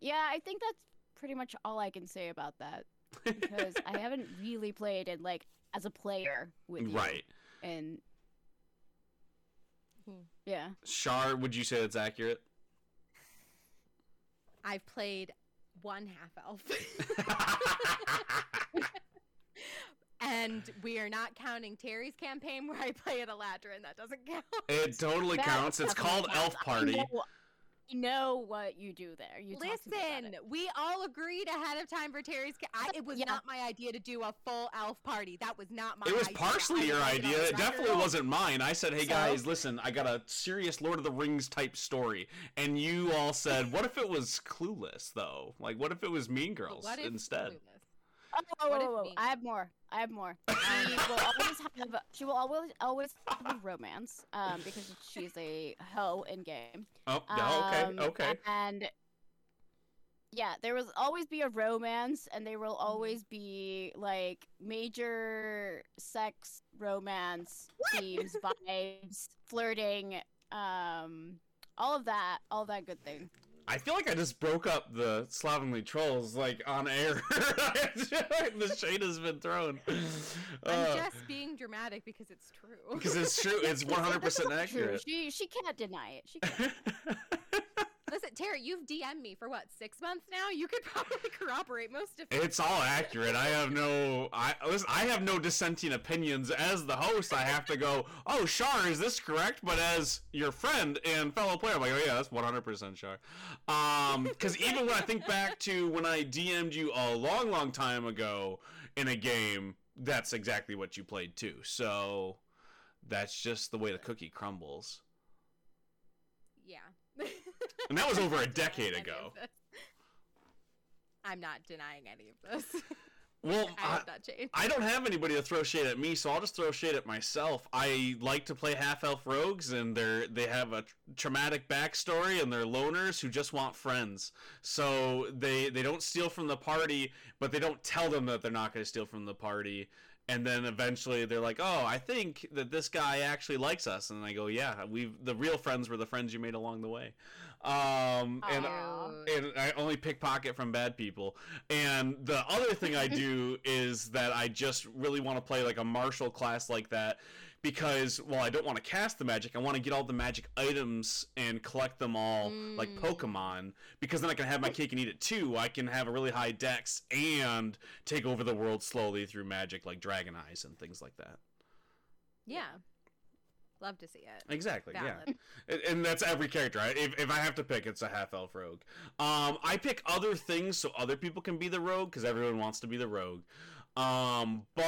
yeah, I think that's pretty much all I can say about that because I haven't really played it like as a player with you. Right. And Hmm. yeah. Shar, would you say that's accurate? I've played one half elf. and we are not counting Terry's campaign where I play an Eladrin. That doesn't count. it totally That counts. It's called counts. Elf Party. I know what you do there. You talked to me about Listen, we all agreed ahead of time for Terry's. Ca- I, it was Yeah. not my idea to do a full elf party. That was not my. It was idea. partially your put it on idea. It record. definitely wasn't mine. I said, "Hey So? guys, listen, I got a serious Lord of the Rings type story," and you all said, "What if it was Clueless though? Like, what if it was Mean Girls what if instead?" Clueless? Oh, whoa, whoa, whoa, I have more. I have more. She will always have. She will always always have a romance. Um, because she's a hoe in game. Oh, no, okay, Um, okay. And yeah, there will always be a romance, and there will Mm-hmm. always be like major sex, romance themes, vibes, flirting, um, all of that, all that good thing. I feel like I just broke up the Slovenly Trolls like on air. the shade has been thrown. I'm Uh, just being dramatic because it's true. because it's true. It's 100 percent accurate. She she can't deny it. She can't. Terry, you've DM'd me for what six months now. You could probably corroborate most of it. It's all accurate. I have no, I listen, I have no dissenting opinions. As the host, I have to go. Oh, Shar, is this correct? But as your friend and fellow player, I'm like, oh yeah, that's 100 percent Shar. Um, because even when I think back to when I DM'd you a long, long time ago in a game, that's exactly what you played too. So that's just the way the cookie crumbles. Yeah. And that was over a decade ago. I'm not denying any of this. Well, I I. I don't have anybody to throw shade at me, so I'll just throw shade at myself. I like to play half elf rogues, and they're they have a traumatic backstory, and they're loners who just want friends. So they they don't steal from the party, but they don't tell them that they're not going to steal from the party. And then eventually they're like, "Oh, I think that this guy actually likes us," and I go, "Yeah, we the real friends were the friends you made along the way." Um, and and I only pickpocket from bad people. And the other thing I do is that I just really want to play like a martial class like that because well, I don't want to cast the magic. I want to get all the magic items and collect them all like Mm. Pokemon because then I can have my cake and eat it too. I can have a really high dex and take over the world slowly through magic like Dragon Eyes and things like that. yeah. Love to see it. Exactly. Yeah. Valid. And- and that's every character. Right? If, if I have to pick, it's a half elf rogue. Um, I pick other things so other people can be the rogue because everyone wants to be the rogue. Um, but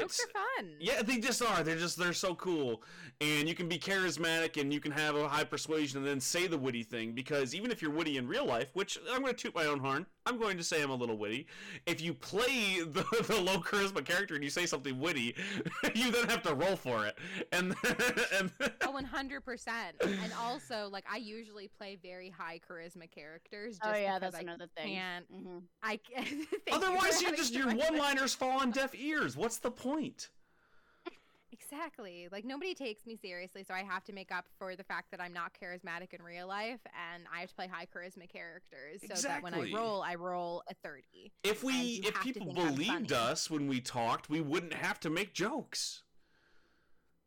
Rogues are fun. yeah, they just are. They're just they're so cool, and you can be charismatic and you can have a high persuasion and then say the witty thing because even if you're witty in real life, which I'm going to toot my own horn, I'm going to say I'm a little witty. If you play the, the low charisma character and you say something witty, you then have to roll for it, and and Oh, 100%. And also, like, I usually play very high charisma characters. Just oh yeah, because that's I another thing. can't. hmm I can't. Thank you Otherwise, you having just your one-liners fall on deaf ears. What's the point? Exactly. Like nobody takes me seriously, so I have to make up for the fact that I'm not charismatic in real life, and I have to play high charisma characters so that when I roll, I roll a thirty. If we, if people believed us when we talked, we wouldn't have to make jokes.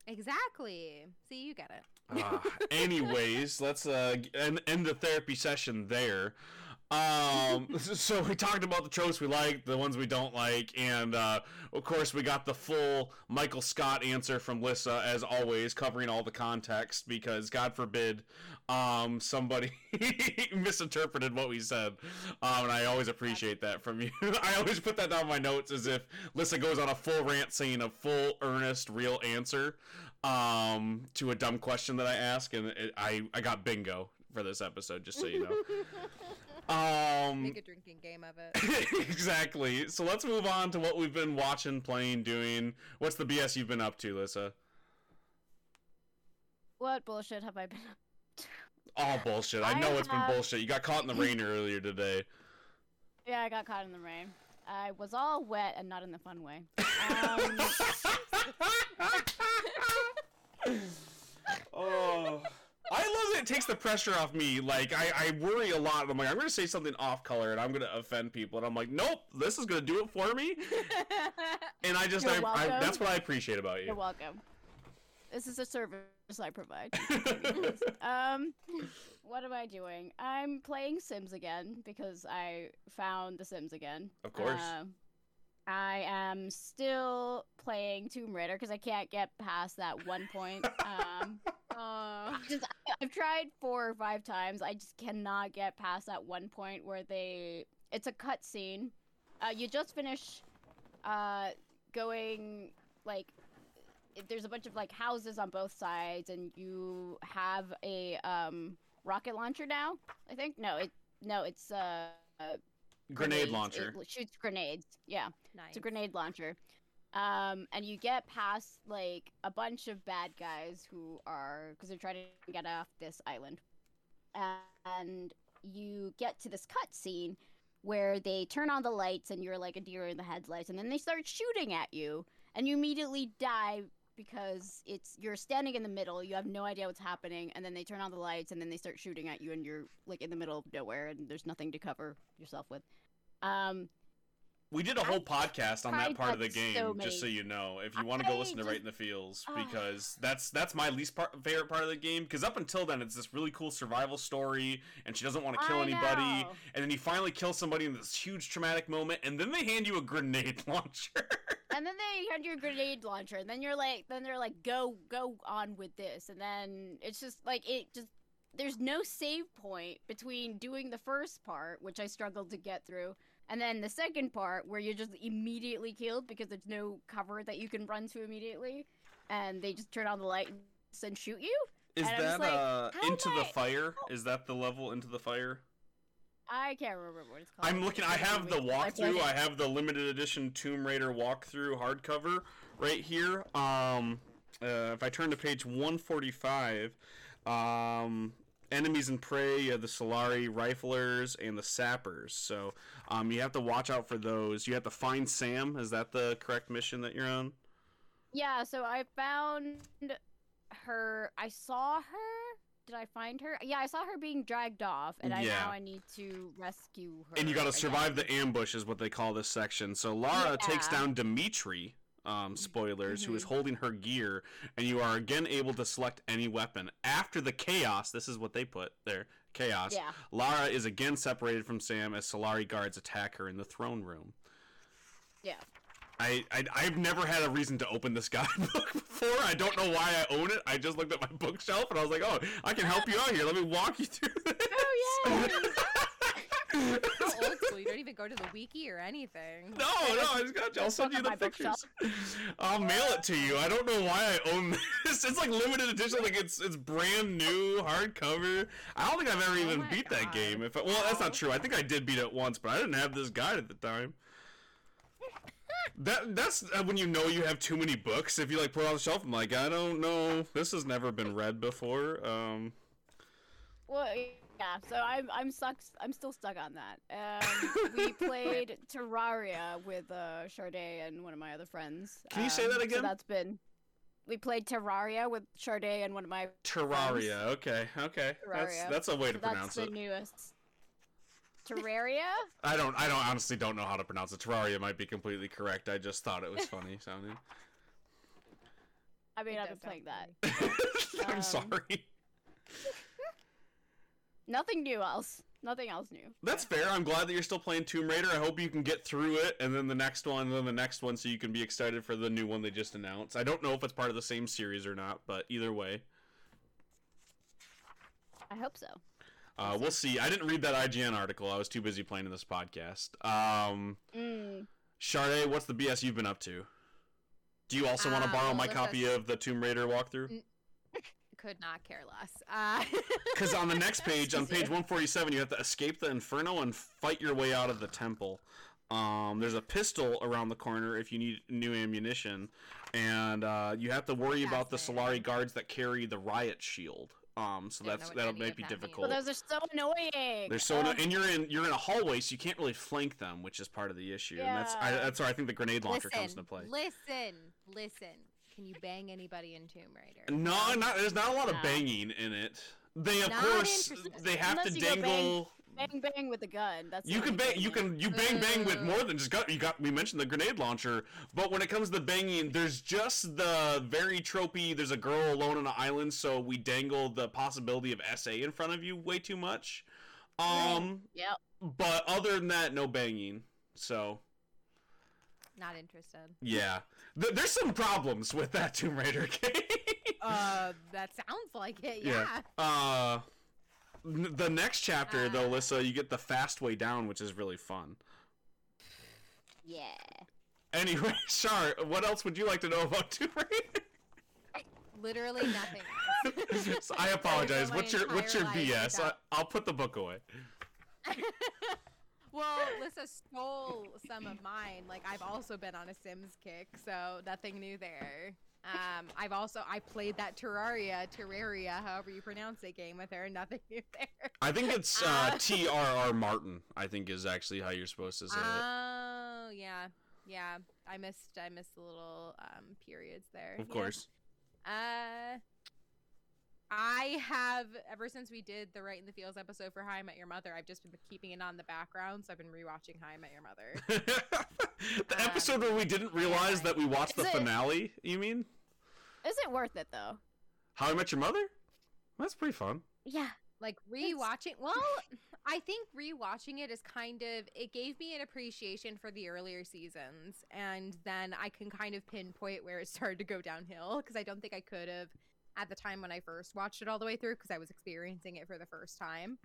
Exactly. See, you get it. Ah, anyways, let's uh end, end the therapy session there. Um, so we talked about the tropes we like, the ones we don't like, and uh, of course we got the full Michael Scott answer from Lissa as always, covering all the context because God forbid um, somebody misinterpreted what we said, um, and I always appreciate that from you. I always put that down my notes as if Lissa goes on a full rant saying a full, earnest, real answer um, to a dumb question that I ask, and it, I I got bingo for this episode, just so you know. Um, Make a drinking game of it. exactly. So let's move on to what we've been watching, playing, doing. What's the BS you've been up to, Lissa? What bullshit have I been up All bullshit. I I know it's have- been bullshit. You got caught in the rain earlier today. Yeah, I got caught in the rain. I was all wet and not in the fun way. Um, oh. I love that it takes the pressure off me. Like I, I worry a lot. I'm like, I'm gonna say something off color and I'm gonna offend people, and I'm like, nope, this is gonna do it for me. And I just, I, I, that's what I appreciate about you. You're welcome. This is a service I provide. um, what am I doing? I'm playing Sims again because I found The Sims again. Of course. Um, I am still playing Tomb Raider because I can't get past that one point. Um, Aw. just I've tried four or five times. I just cannot get past that one point where they it's a cutscene. Uh, you just finish uh, going like there's a bunch of like houses on both sides, and you have a um, rocket launcher now. I think no, it no, it's uh, uh, Grenade grenades. launcher. It shoots grenades. Yeah. Nice. It's a grenade launcher. Um, and you get past like a bunch of bad guys who are because they're trying to get off this island, and you get to this cutscene where they turn on the lights and you're like a deer in the headlights, and then they start shooting at you, and you immediately die because it's you're standing in the middle, you have no idea what's happening, and then they turn on the lights and then they start shooting at you, and you're like in the middle of nowhere, and there's nothing to cover yourself with. Um, We did a whole podcast on that part of the game, so just so you know. If you want to go listen to just- Right in the Fields, because that's that's my least part, favorite part of the game. Because up until then, it's this really cool survival story, and she doesn't want to kill I anybody. know. And then you finally kill somebody in this huge traumatic moment, and then they hand you a grenade launcher. and then they hand you a grenade launcher, and then you're like, then they're like, go, go on with this, and then it's just like it just. There's no save point between doing the first part, which I struggled to get through, and then the second part where you're just immediately killed because there's no cover that you can run to immediately, and they just turn on the lights and shoot you. Is And that like, uh, into the I- fire? Is that the level into the fire? I can't remember what it's called. I'm looking. I It's been a have the week since I played walkthrough. I have the limited edition Tomb Raider walkthrough hardcover right here. Um, uh, if I turn to page 145, um, enemies and prey, you have the Solarii riflers and the sappers. So, um, you have to watch out for those. You have to find Sam. Is that the correct mission that you're on? Yeah, so I found her. I saw her. Did I find her? Yeah, I saw her being dragged off, and I Yeah. now I need to rescue her. And you got to again. survive the ambush, is what they call this section. So Lara takes down Dimitri. Um, spoilers, who is Mhm. holding her gear, and you are again able to select any weapon. After the chaos, this is what they put there chaos. Yeah. Lara is again separated from Sam as Solarii guards attack her in the throne room. Yeah. I, I I've never had a reason to open this guidebook before. I don't know why I own it. I just looked at my bookshelf and I was like, oh, I can help you out here. Let me walk you through this. Oh How old school. You don't even go to the wiki or anything. No, no, I just got you. I'll send you the my pictures. I'll mail it to you. I don't know why I own this. It's like limited edition. Like it's it's brand new hardcover. I don't think I've ever Oh even my beat that game. If I, well, that's not true. I think I did beat it once, but I didn't have this guide at the time. That that's uh, when you know you have too many books. If you like put it on the shelf, I'm like, I don't know. This has never been read before. Um, Well, yeah. So I'm I'm stuck. I'm still stuck on that. Um, we played Terraria with uh, Charday and one of my other friends. Can you say Um, that so again? that's been. We played Terraria with Charday and one of my. Terraria. Okay, okay. That's Terraria. that's a way so to that's pronounce the it. newest. Terraria. I don't. I don't honestly don't know how to pronounce it. Terraria might be completely correct. I just thought it was funny sounding. I mean, I've been does playing that. I'm Um, sorry. Nothing new else. Nothing else new. That's fair. I'm glad that you're still playing Tomb Raider. I hope you can get through it, and then the next one, and then the next one, so you can be excited for the new one they just announced. I don't know if it's part of the same series or not, but either way, I hope so. uh, we'll see. I didn't read that IGN article. I was too busy playing in this podcast. Um, Mm. Sade, what's the BS you've been up to? Do you also want to Uh, borrow my copy of the Tomb Raider walkthrough? N- Could not care less. Uh, Because on the next page, on page 147, you have to escape the inferno and fight your way out of the temple. Um, there's a pistol around the corner if you need new ammunition, and uh, you have to worry about the Fascinating. Solarii guards that carry the riot shield. Um, so Don't that's that any might of be that difficult. Well, those are so annoying. They're so, Ugh. and you're in you're in a hallway, so you can't really flank them, which is part of the issue. And that's I, Yeah. that's where I think the grenade launcher listen, comes into play. listen, listen. Can you bang anybody in Tomb Raider? No, not there's not a lot of banging in it. They of Not course interested. they have Unless to you go bang- dangle. bang bang with the gun. That's You can bang. You can you bang bang with more than just gun. You got. We mentioned the grenade launcher, but when it comes to banging, there's just the very tropey. There's a girl alone on an island, so we dangle the possibility of SA in front of you way too much. Um, Yep. but other than that, no banging. So Not interested. yeah, Th- there's some problems with that Tomb Raider game. Uh, that sounds like it. Yeah. Uh, n- the next chapter though, Uh. Lissa, you get the fast way down, which is really fun. Yeah. Anyway, Shar, what else would you like to know about Tomb Raider? Literally nothing. So I apologize. What's your what's your BS? I, I'll put the book away. Well, Lissa stole some of mine. Like I've also been on a Sims kick, so nothing new there. Um, I've also I played that Terraria, Terraria, however you pronounce it, game with her. Nothing new there. I think it's uh, Uh. T R R Martin. I think is actually how you're supposed to say it. Oh yeah, yeah. I missed I missed the little um periods there. Of Yeah. course. Uh, I have ever since we did the Right in the Fields episode for How I Met Your Mother. I've just been keeping it on the background, so I've been rewatching How I Met Your Mother. the Um, episode where we didn't realize that we watched the it- finale. You mean Is it worth it though? How I Met Your Mother? That's pretty fun. Yeah. like rewatching. Well, I think rewatching it is kind of it gave me an appreciation for the earlier seasons, and then I can kind of pinpoint where it started to go downhill because I don't think I could have at the time when I first watched it all the way through because I was experiencing it for the first time.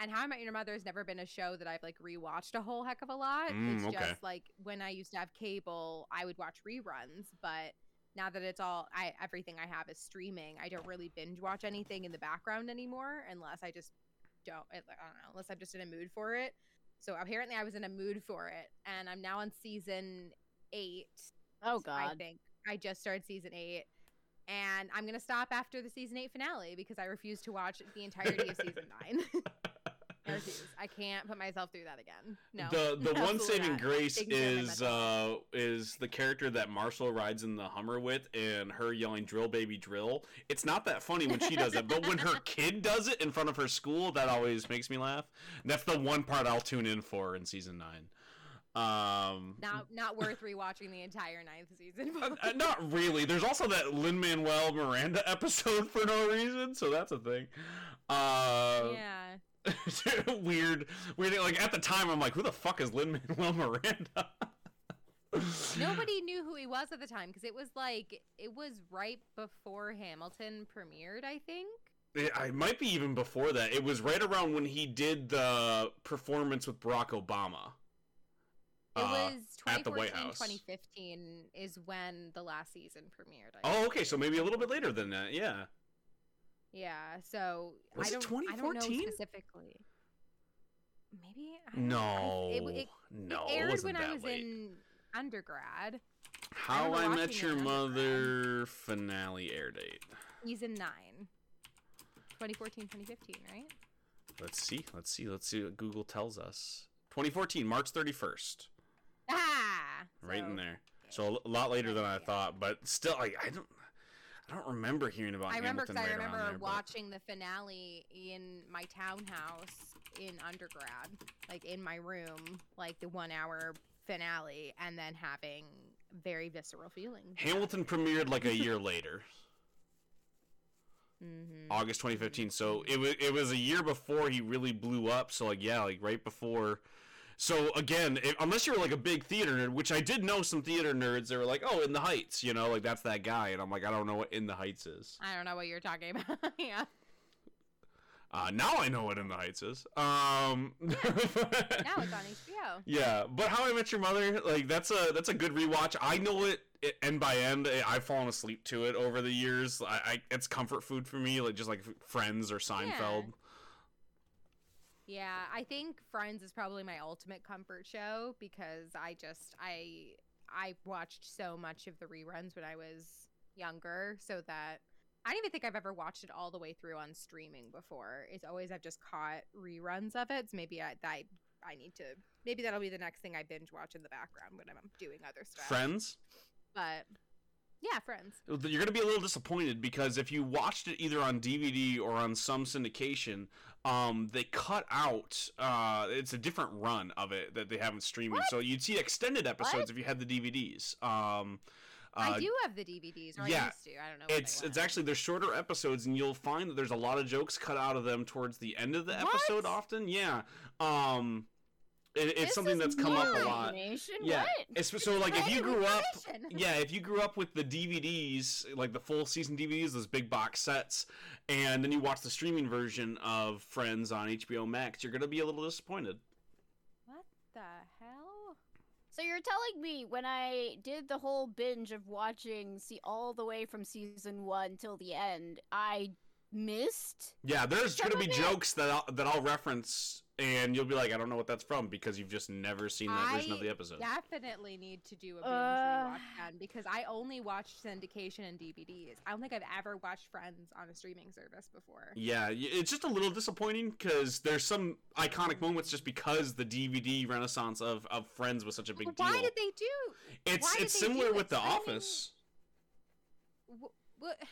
And How I Met Your Mother has never been a show that I've like rewatched a whole heck of a lot. Mm, it's okay. just like when I used to have cable, I would watch reruns, but now that it's all I everything I have is streaming, I don't really binge watch anything in the background anymore unless I just don't I don't know, unless I'm just in a mood for it. So apparently I was in a mood for it and I'm now on season 8. Oh god. I think I just started season 8 and I'm going to stop after the season 8 finale because I refuse to watch the entirety of season 9. I refuse. I can't put myself through that again. No. the the one saving not. grace Taking care of my is uh is the character that Marshall rides in the Hummer with and her yelling drill baby drill. It's not that funny when she does it, but when her kid does it in front of her school, that always makes me laugh. That's the one part I'll tune in for in season 9. Um Not not worth rewatching the entire ninth season. uh, not really. There's also that Lin Manuel Miranda episode for no reason, so that's a thing. Uh, yeah. weird, weird. Like at the time, I'm like, who the fuck is Lin Manuel Miranda? Nobody knew who he was at the time because it was like it was right before Hamilton premiered, I think. It, I might be even before that. It was right around when he did the performance with Barack Obama. It Uh, was at the 2014, White House. 2015 is when the last season premiered. I Oh, okay, so maybe a little bit later than that. Yeah. Yeah, so Was I don't, I don't know 2014? specifically. Maybe I. No, I- it, it, no, it it aired wasn't when I was late. in undergrad. How remember I Met Your Mother finale air date. Season nine. 2014, 2015, right? Let's see. Let's see. Let's see what Google tells us. 2014, March 31st. Ah, right in there. So a lot later than I thought, but still, like I don't, I don't remember hearing about I remember because I right remember there, but- watching the finale in my townhouse in undergrad, like in my room, like the one hour finale, and then having very visceral feelings. Hamilton premiered like a year later. Mm-hmm. August 2015. So it was it was a year before he really blew up. So like yeah, like right before. So again, if, unless you're like a big theater nerd, which I did know some theater nerds, they were like, "Oh, In the Heights," you know, like that's that guy, and I'm like, I don't know what In the Heights is. I don't know what you're talking about. yeah. Uh, now I know what In the Heights is. Um, Now it's on HBO. yeah, but How I Met Your Mother, like that's a that's a good rewatch. I know it, it end by end. I've fallen asleep to it over the years. I, I it's comfort food for me, like just like Friends or Seinfeld. Yeah, I think Friends is probably my ultimate comfort show because I just I I watched so much of the reruns when I was younger, so that I don't even think I've ever watched it all the way through on streaming before. It's always I've just caught reruns of it. So maybe I I, I need to maybe that'll be the next thing I binge watch in the background when I'm doing other stuff. Friends. but yeah, Friends. You're gonna be a little disappointed because if you watched it either on DVD or on some syndication, um, they cut out. Uh, it's a different run of it that they have in streaming. So you'd see extended episodes What? if you had the DVDs. Um, uh, I do have the DVDs, or yeah, I used to. I don't know. It's it's actually they're shorter episodes, and you'll find that there's a lot of jokes cut out of them towards the end of the episode. What? Often, yeah. Um, it, it's This something that's come up a lot. Yeah, so like if you grew up, yeah, if you grew up with the DVDs, like the full season DVDs, those big box sets, and then you watch the streaming version of Friends on HBO Max, you're gonna be a little disappointed. What the hell? So you're telling me when I did the whole binge of watching see all the way from season one till the end, I missed? Yeah, there's gonna be it- jokes that I'll, that I'll reference, and you'll be like, I don't know what that's from because you've just never seen that version of the episode. I definitely need to do a binge Uh. rewatch then because I only watched syndication and DVDs. I don't think I've ever watched Friends on a streaming service before. Yeah, it's just a little disappointing because there's some iconic moments just because the DVD renaissance of, of Friends was such a big But deal. why did they do? it's why did it's they do similar it? with The Streaming- Office. wh- wh-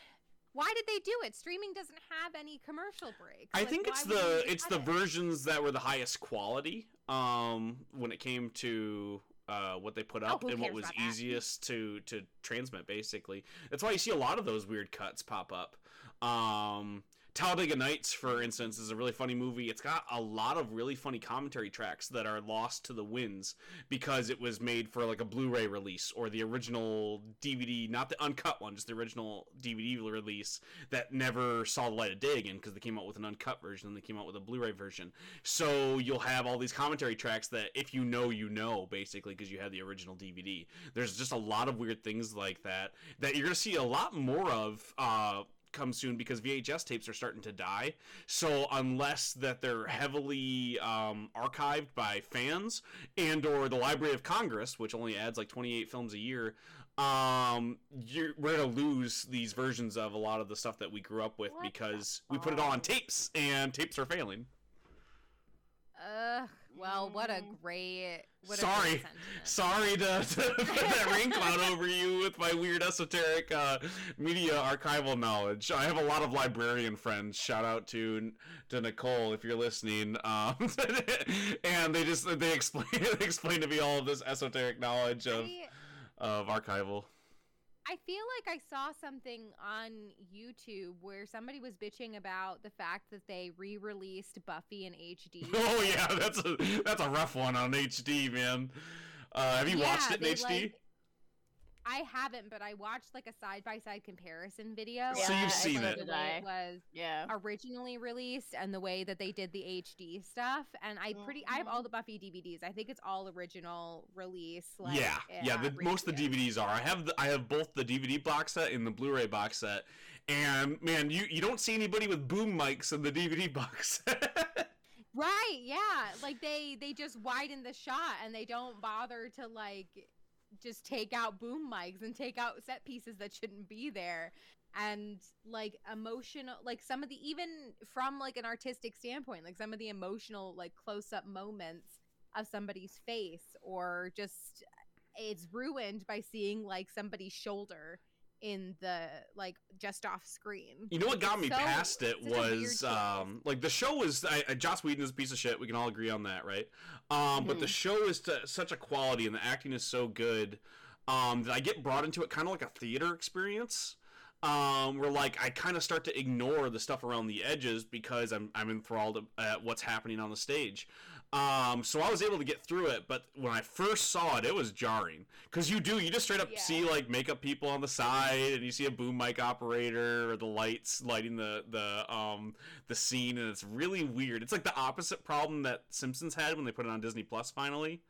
Why did they do it? Streaming doesn't have any commercial breaks. I Like, think it's the it's the it? versions that were the highest quality um when it came to uh, what they put Oh, up who and what was easiest to to transmit basically that's why you see a lot of those weird cuts pop up um Talladega Nights, for instance, is a really funny movie. It's got a lot of really funny commentary tracks that are lost to the winds because it was made for like a Blu-ray release or the original DVD, not the uncut one, just the original DVD release that never saw the light of day again because they came out with an uncut version and they came out with a Blu-ray version. So you'll have all these commentary tracks that if you know, you know, basically because you have the original DVD. There's just a lot of weird things like that that you're gonna see a lot more of. Uh, come soon because VHS tapes are starting to die. So unless that they're heavily um, archived by fans and or the Library of Congress, which only adds like 28 films a year, um, you're, we're gonna lose these versions of a lot of the stuff that we grew up with What because we put it all on tapes and tapes are failing. Ugh. Well, what a Mm. great. What Sorry. A great. Sorry to, to put that rain cloud over you with my weird esoteric uh, media archival knowledge. I have a lot of librarian friends. Shout out to to Nicole if you're listening. Um, and they just they explain they explain to me all of this esoteric knowledge of I, of archival. I feel like I saw something on YouTube where somebody was bitching about the fact that they re-released Buffy in HD. Oh yeah, that's a that's a rough one on HD, man. Uh, have you watched it in HD? like- I haven't, but I watched like a side-by-side comparison video. So you've seen like, it. The way it was Yeah. originally released and the way that they did the HD stuff. And I pretty, I have all mm-hmm. the Buffy DVDs. I think it's all original release. Like, yeah, yeah. The, most of the. DVDs are. I have the, I have both the DVD box set and the Blu-ray box set. And man, you you don't see anybody with boom mics in the DVD box. set. Right, yeah. Like they they just widen the shot and they don't bother to like just take out boom mics and take out set pieces that shouldn't be there. And like emotional like some of the even from like an artistic standpoint, like some of the emotional like close up moments of somebody's face or just it's ruined by seeing like somebody's shoulder in the like just off screen. you know what got It's me so- past it such a weird was um like the show was I, I, Joss Whedon is a piece of shit. We can all agree on that, right? Um, but the Mhm. show is to such a quality and the acting is so good um that I get brought into it kind of like a theater experience. um, where like I kind of start to ignore the stuff around the edges because I'm I'm enthralled at what's happening on the stage. Um, so I was able to get through it, but when I first saw it, it was jarring because you do you just straight up Yeah. see like makeup people on the side, and you see a boom mic operator or the lights lighting the the um the scene, and it's really weird. It's like the opposite problem that Simpsons had when they put it on Disney Plus finally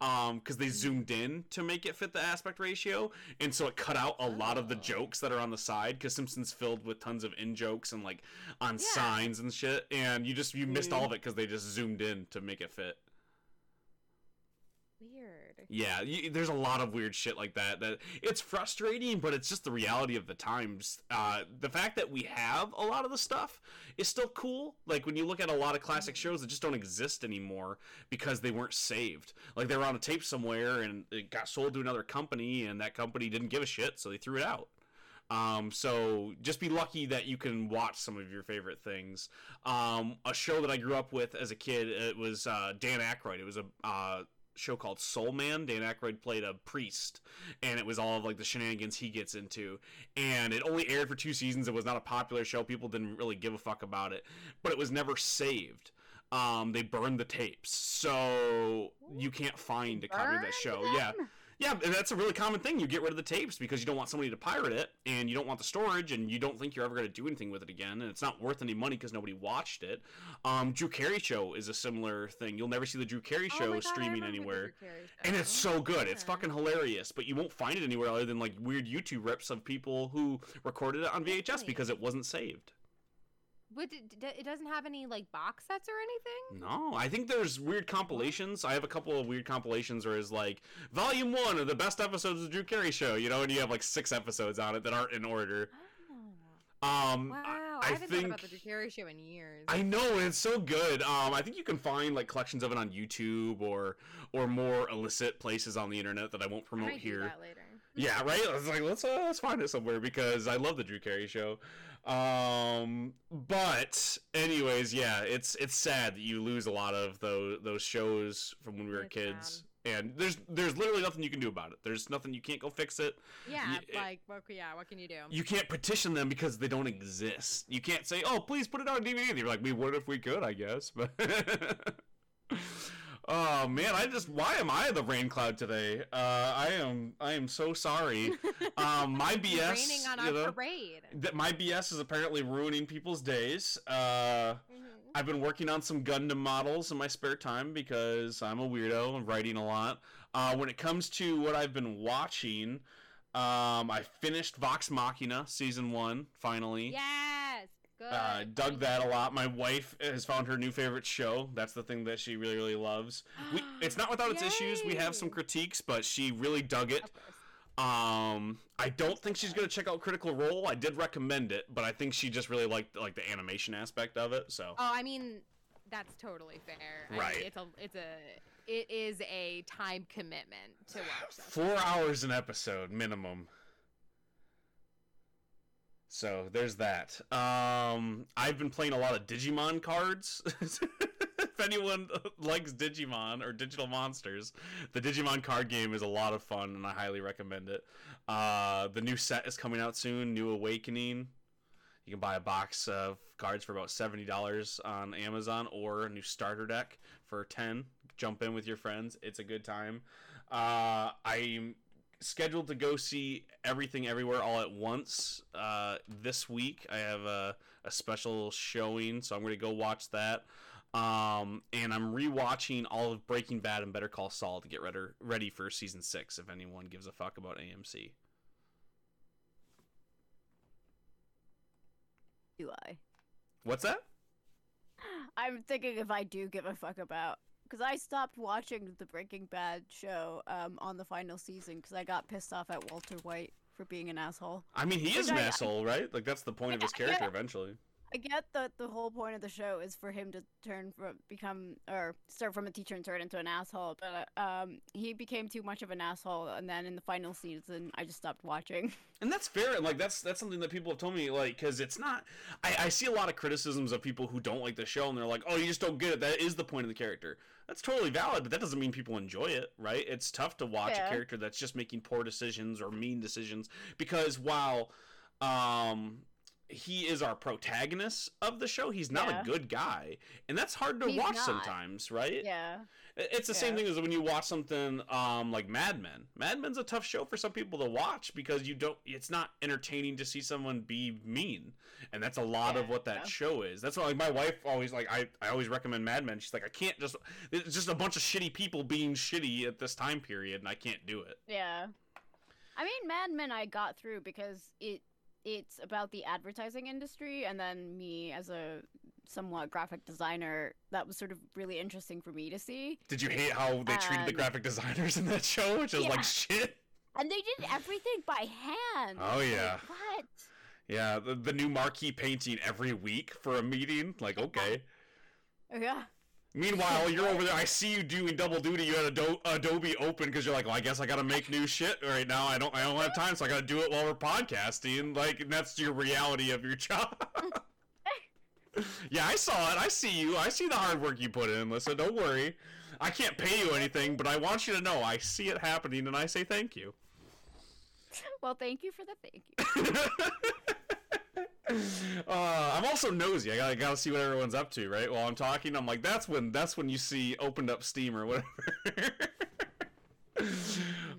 um because they zoomed in to make it fit the aspect ratio and so it cut out a lot of the Oh. jokes that are on the side because simpsons filled with tons of in jokes and like on Yeah. signs and shit and you just you missed all of it because they just zoomed in to make it fit. Yeah you, there's a lot of weird shit like that that it's frustrating but it's just the reality of the times. Uh the fact that we have a lot of the stuff is still cool. Like when you look at a lot of classic shows that just don't exist anymore because they weren't saved. Like they were on a tape somewhere and it got sold to another company and that company didn't give a shit so they threw it out. Um, so just be lucky that you can watch some of your favorite things. Um, a show that I grew up with as a kid, it was uh, Dan Aykroyd. It was a uh, show called Soul Man. Dan Aykroyd played a priest, and it was all of like the shenanigans he gets into. And it only aired for two seasons. It was not a popular show. People didn't really give a fuck about it, but it was never saved. Um, they burned the tapes, so you can't find a copy of that show. them? Yeah. Yeah, that's a really common thing. You get rid of the tapes because you don't want somebody to pirate it, and you don't want the storage, and you don't think you're ever going to do anything with it again, and it's not worth any money because nobody watched it. Um, Drew Carey show is a similar thing. You'll never see the Drew Carey Oh show my God, streaming anywhere, and it's so good. It's fucking hilarious, but you won't find it anywhere other than like weird YouTube rips of people who recorded it on VHS because it wasn't saved. But it, it doesn't have any like box sets or anything. No, I think there's weird compilations. I have a couple of weird compilations where it's like volume one of the best episodes of the Drew Carey show, you know, and you have like six episodes on it that aren't in order. Oh. Um, Wow, I, I, I haven't thought about the Drew Carey show in years. I know and it's so good. Um, I think you can find like collections of it on YouTube or or more illicit places on the internet that I won't I promote do here. later. Yeah, right. I was like, let's uh, let's find it somewhere because I love the Drew Carey show. Um, but anyways, yeah, it's it's sad that you lose a lot of those those shows from when we were It's kids. And there's there's literally nothing you can do about it. There's nothing you can't go fix it. Yeah, like what? Yeah, what can you do? You can't petition them because they don't exist. You can't say, "Oh, please put it on DVD." They're like, "We would if we could, I guess." But oh man, I just why am I the rain cloud today? Uh, I am I am so sorry. Um, my BS, Raining on you our know, parade. that my BS is apparently ruining people's days. Uh, I've been working on some Gundam models in my spare time because I'm a weirdo and writing a lot. Uh, when it comes to what I've been watching, um, I finished Vox Machina season one finally. Yes, good. Uh, dug that a lot. My wife has found her new favorite show. That's the thing that she really, really loves. We, it's not without its issues. We have some critiques, but she really dug it. Um, I don't think she's gonna check out Critical Role. I did recommend it, but I think she just really liked like the animation aspect of it. So Oh, I mean, that's totally fair. I mean, Right. it's a, it's a, it is a time commitment to watch that. four hours an episode minimum. So there's that. Um, I've been playing a lot of Digimon cards. if anyone likes Digimon or digital monsters, the Digimon card game is a lot of fun, and I highly recommend it. Uh, the new set is coming out soon. New Awakening. You can buy a box of cards for about seventy dollars on Amazon, or a new starter deck for ten. Jump in with your friends. It's a good time. Uh, I'm scheduled to go see everything everywhere all at once uh, this week. I have a, a special showing, so I'm going to go watch that. Um, and I'm rewatching all of Breaking Bad and Better Call Saul to get ready, ready for season six. If anyone gives a fuck about AMC, Do I? what's that? I'm thinking if I do give a fuck about because I stopped watching the Breaking Bad show um, on the final season because I got pissed off at Walter White for being an asshole. I mean, he is an I- asshole, right? Like that's the point of his character yeah. eventually. I get that the whole point of the show is for him to turn from become or start from a teacher and turn into an asshole, but um, he became too much of an asshole, and then in the final season, I just stopped watching. and that's fair and like that's that's something that people have told me like because it's not I, I see a lot of criticisms of people who don't like the show and they're like oh you just don't get it that is the point of the character that's totally valid but that doesn't mean people enjoy it right it's tough to watch Yeah. a character that's just making poor decisions or mean decisions because while um he is our protagonist of the show. He's not Yeah. a good guy, and that's hard to He's watch not. sometimes, right? Yeah. It's the same thing as when you watch something um, like Mad Men. Mad Men's a tough show for some people to watch because you don't. It's not entertaining to see someone be mean, and that's a lot of what that show is. That's why like my wife always like I, I always recommend Mad Men. She's like I can't just it's just a bunch of shitty people being shitty at this time period, and I can't do it. Yeah. I mean, Mad Men I got through because it it's about the advertising industry, and then me as a somewhat graphic designer, that was sort of really interesting for me to see. Did you hate how they treated the Um, graphic designers in that show, which is yeah. like shit? And they did everything by hand. Oh, Like, yeah. what? Yeah, the, the new marquee painting every week for a meeting. Like okay. Yeah. Meanwhile, you're over there. I see you doing double duty. You had Ado- Adobe open because you're like, well, I guess I got to make new shit right now. I don't, I don't have time, so I got to do it while we're podcasting. Like, and that's your reality of your job. yeah, I saw it. I see you. I see the hard work you put in, Lissa. Don't worry. I can't pay you anything, but I want you to know I see it happening, and I say thank you. Well, thank you for the thank you. uh, I'm also nosy. I gotta, gotta see what everyone's up to, right? While I'm talking, I'm like, that's when that's when you see opened up Steam or whatever.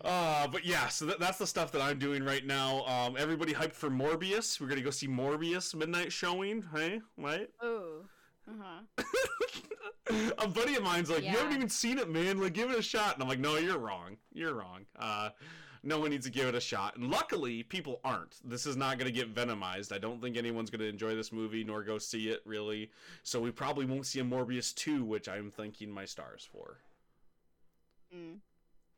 uh, but yeah, so that, that's the stuff that I'm doing right now. Um, everybody hyped for Morbius. We're gonna go see Morbius midnight showing. Hey, right? Ooh. Uh huh. a buddy of mine's like, you haven't even seen it, man. Like, give it a shot. And I'm like, no, you're wrong. You're wrong. Uh, no one needs to give it a shot. And luckily, people aren't. This is not going to get venomized. I don't think anyone's going to enjoy this movie nor go see it, really. So we probably won't see a Morbius 2, which I'm thanking my stars for. Mm.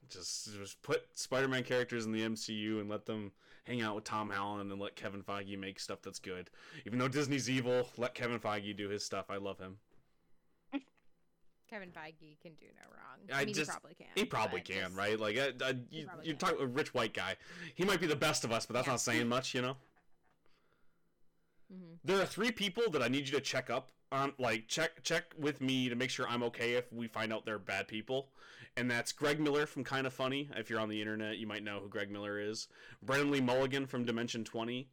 Just, just put Spider-Man characters in the MCU and let them hang out with Tom Holland and let Kevin Feige make stuff that's good. Even though Disney's evil, let Kevin Feige do his stuff. I love him. Kevin Feige can do no wrong. I I, mean, just- he probably can. He probably can, just- right? Like, uh, uh, you, you're talking a rich white guy. He might be the best of us, but that's Yeah. not saying much, you know. Mhm. There are three people that I need you to check up on, like check check with me to make sure I'm okay if we find out they're bad people, and that's Greg Miller from Kind of Funny. If you're on the internet, you might know who Greg Miller is. Brennan Lee Mulligan from Dimension Twenty,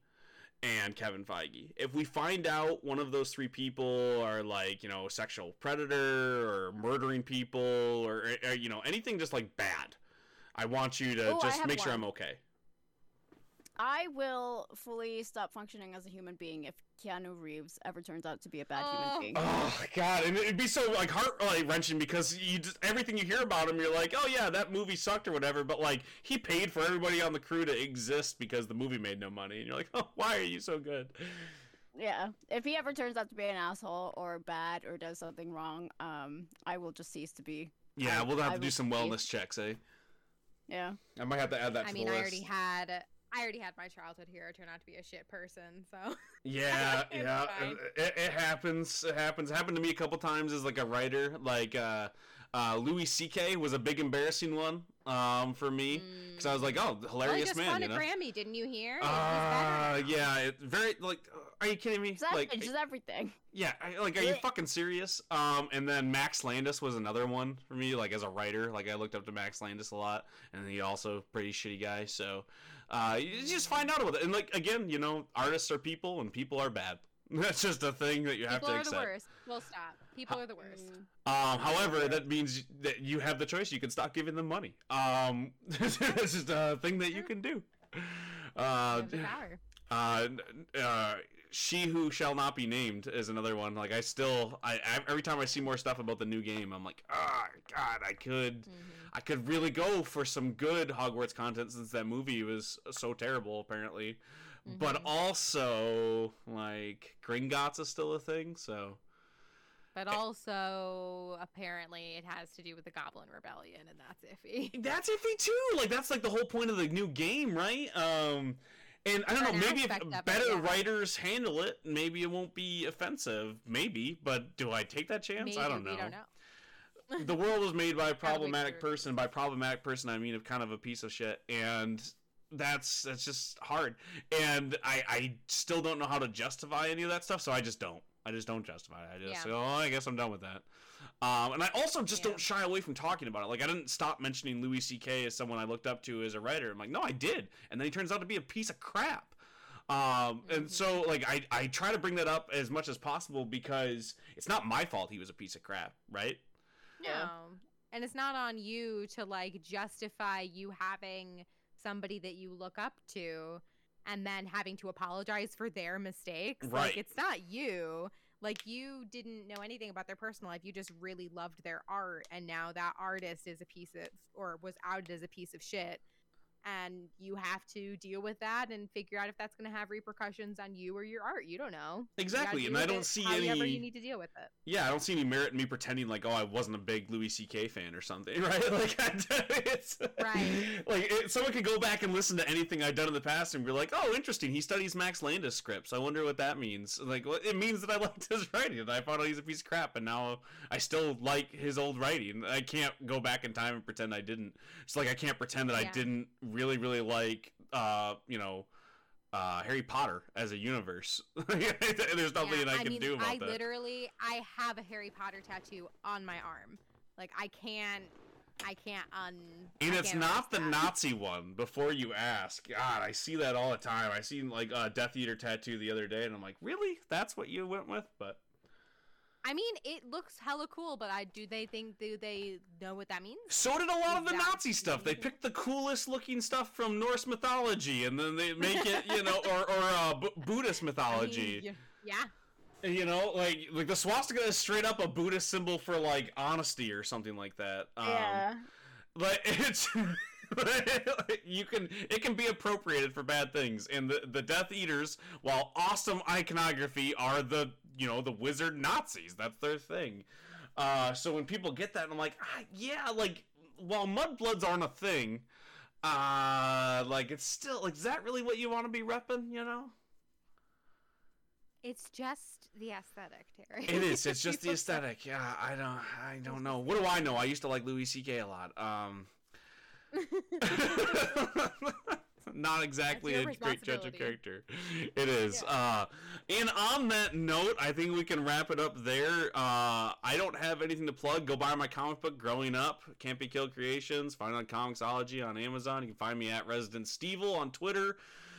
and Kevin Feige. If we find out one of those three people are like you know sexual predator or murdering people or, or you know anything just like bad, I want you to Oh, just make sure. I'm okay. I will fully stop functioning as a human being if Keanu Reeves ever turns out to be a bad Oh. human being. Oh god, and it'd be so like heart like wrenching because you just everything you hear about him, you're like, oh yeah, that movie sucked or whatever. But like he paid for everybody on the crew to exist because the movie made no money, and you're like, oh, why are you so good? Yeah. If he ever turns out to be an asshole or bad or does something wrong, um, I will just cease to be. Yeah, I- we'll have I to do some see. wellness checks, eh? Yeah. I might have to add that. I to mean, the I list. already had. I already had my childhood hero turn out to be a shit person, so Yeah, yeah, it, it happens. It happens. It happened to me a couple times as like a writer. Like uh, uh, Louis C.K. was a big embarrassing one um, for me because I was like, oh, well, he hilarious just man, won you a know. Grammy, didn't you hear? He's Uh, yeah, it, very like. uh, Are you kidding me? Savage Like, is everything. yeah, I, like, are you fucking serious? Um, and then Max Landis was another one for me. Like as a writer, like I looked up to Max Landis a lot, and he also pretty shitty guy. So, uh, you just find out about it. And like again, you know, artists are people, and people are bad. That's just a thing that you have to accept. People are the worst. Well, stop. People are the worst. Mm. Um, however, that means that you have the choice. You can stop giving them money. Um, it's just a thing that you can do. Uh, You have the power. uh, uh, she who shall not be named is another one. Like I still, I, I every time I see more stuff about the new game, I'm like, ah, God, I could, Mhm. I could really go for some good Hogwarts content since that movie was so terrible, apparently. But Mhm. also, like, Gringotts is still a thing, so. But also, apparently, it has to do with the Goblin Rebellion, and that's iffy. That's iffy too. Like that's like the whole point of the new game, right? Um, and I don't know. Maybe if aspect of it, better yeah. writers handle it, maybe it won't be offensive. Maybe, but do I take that chance? Maybe, I don't know. Don't know. the world was made by a problematic person. By problematic person, I mean of kind of a piece of shit, and that's that's just hard. And I I still don't know how to justify any of that stuff, so I just don't. I just don't justify it. I just Yeah. go, oh, I guess I'm done with that. Um, and I also just Yeah. don't shy away from talking about it. Like I didn't stop mentioning Louis C.K. as someone I looked up to as a writer. I'm like, no, I did, and then he turns out to be a piece of crap. Um, and Mhm. so like I I try to bring that up as much as possible because it's not my fault he was a piece of crap, right? Yeah. No. And it's not on you to like justify you having somebody that you look up to and then having to apologize for their mistakes. Right. Like it's not you. Like you didn't know anything about their personal life. You just really loved their art and now that artist is a piece of or was outed as a piece of shit. And you have to deal with that and figure out if that's going to have repercussions on you or your art. You don't know. Exactly, and I don't see any- you need to deal with it. Yeah, I don't see any merit in me pretending like, oh, I wasn't a big Louis C.K. fan or something, right? Like, it's Right. Like, it, someone could go back and listen to anything I've done in the past and be like, oh, interesting. He studies Max Landis scripts. I wonder what that means. Like, well, it means that I liked his writing. And I found out oh, he's a piece of crap, and now I still like his old writing. I can't go back in time and pretend I didn't. It's like I can't pretend that I didn't really, really like, uh, you know. Uh, Harry Potter as a universe. There's nothing Yeah, that I can mean, do about I that. literally, I have a Harry Potter tattoo on my arm. Like I can't, I can't un. And I it's can't the that. Nazi one. Before you ask, God, I see that all the time. I seen like a Death Eater tattoo the other day, and I'm like, really? That's what you went with? But I mean, it looks hella cool, but I do they think do they know what that means? so did a lot of the Exactly. Nazi stuff. They picked the coolest looking stuff from Norse mythology, and then they make it, you know, or or uh, B- Buddhist I mean, mythology. yeah. You know, like like the swastika is straight up a Buddhist symbol for like honesty or something like that. Um, yeah. But it's you can it can be appropriated for bad things and the the death eaters while awesome iconography are the you know the wizard nazis. That's their thing. Uh so when people get that i'm like ah, yeah like while mudbloods aren't a thing uh like it's still like is that really what you want to be repping you know? It's just the aesthetic, Terry. it is. It's just the aesthetic. Yeah i don't i don't know. What do i know? I used to like louis ck a lot. Um not exactly a great judge of character. It is. Uh, and on that note, I think we can wrap it up there. Uh, I don't have anything to plug. Go buy my comic book, Growing Up, Can't Be Killed Creations. Find it on Comixology on Amazon. You can find me at Resident Stevel on Twitter,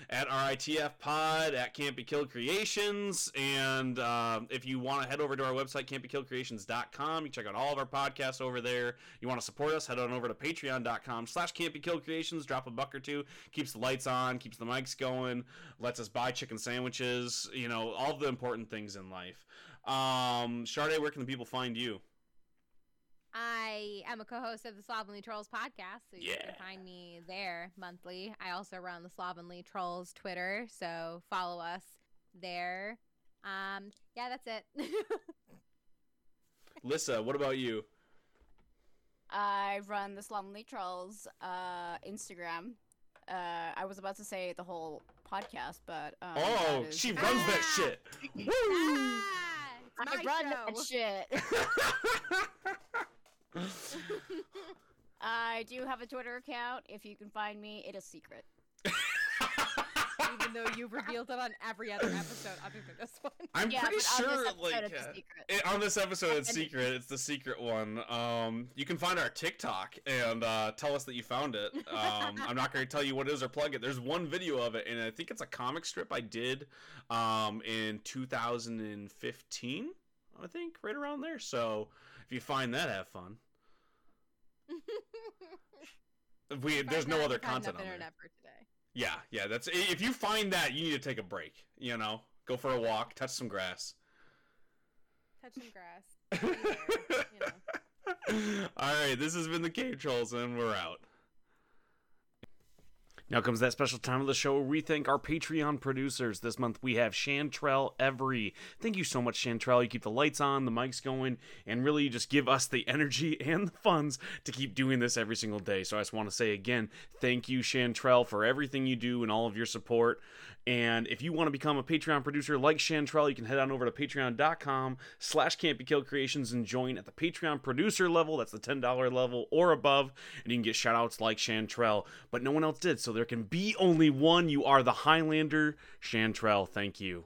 at RITF Pod, at Can't Be Killed Creations. And um, if you want to head over to our website, can'tbekilledcreations.com, you can check out all of our podcasts over there. You want to support us, head on over to patreon.com slash can't creations. Drop a buck or two. Keeps the lights on, keeps the mics going, lets us buy chicken sandwiches, you know, all the important things in life. Um, where can the people find you? I am a co-host of the Slovenly Trolls podcast, so you Yeah. can find me there monthly. I also run the Slovenly Trolls Twitter, so follow us there. Um, yeah, that's it. Lissa, what about you? I run the Slovenly Trolls uh, Instagram. Uh, I was about to say the whole podcast, but um, oh, that is- she runs that Ah! shit. ah, I run show. that shit. I do have a Twitter account. If you can find me, it is secret. Even though you've revealed it on every other episode other than this one. I'm yeah, pretty but on sure, this episode, like, uh, it- on this episode, it's secret. It's the secret one. Um, you can find our TikTok and uh, tell us that you found it. Um, I'm not going to tell you what it is or plug it. There's one video of it, and I think it's a comic strip I did um, in 2015. I think right around there. So if you find that, have fun. We there's no other content on there. internet for today. Yeah, yeah. That's if you find that, you need to take a break. You know, go for a walk, touch some grass. Touch some grass. There, you know. All right, this has been the Cave Trulls, and we're out. Now comes that special time of the show where we thank our Patreon producers. This month we have Chantrell Every. Thank you so much, Chantrell. You keep the lights on, the mics going, and really just give us the energy and the funds to keep doing this every single day. So I just want to say again, thank you, Chantrell, for everything you do and all of your support. And if you want to become a Patreon producer like Chantrell, you can head on over to patreon.com slash can't be killed creations and join at the Patreon producer level. That's the $10 level or above. And you can get shout outs like Chantrell. But no one else did, so there can be only one. You are the Highlander. Chantrell, thank you.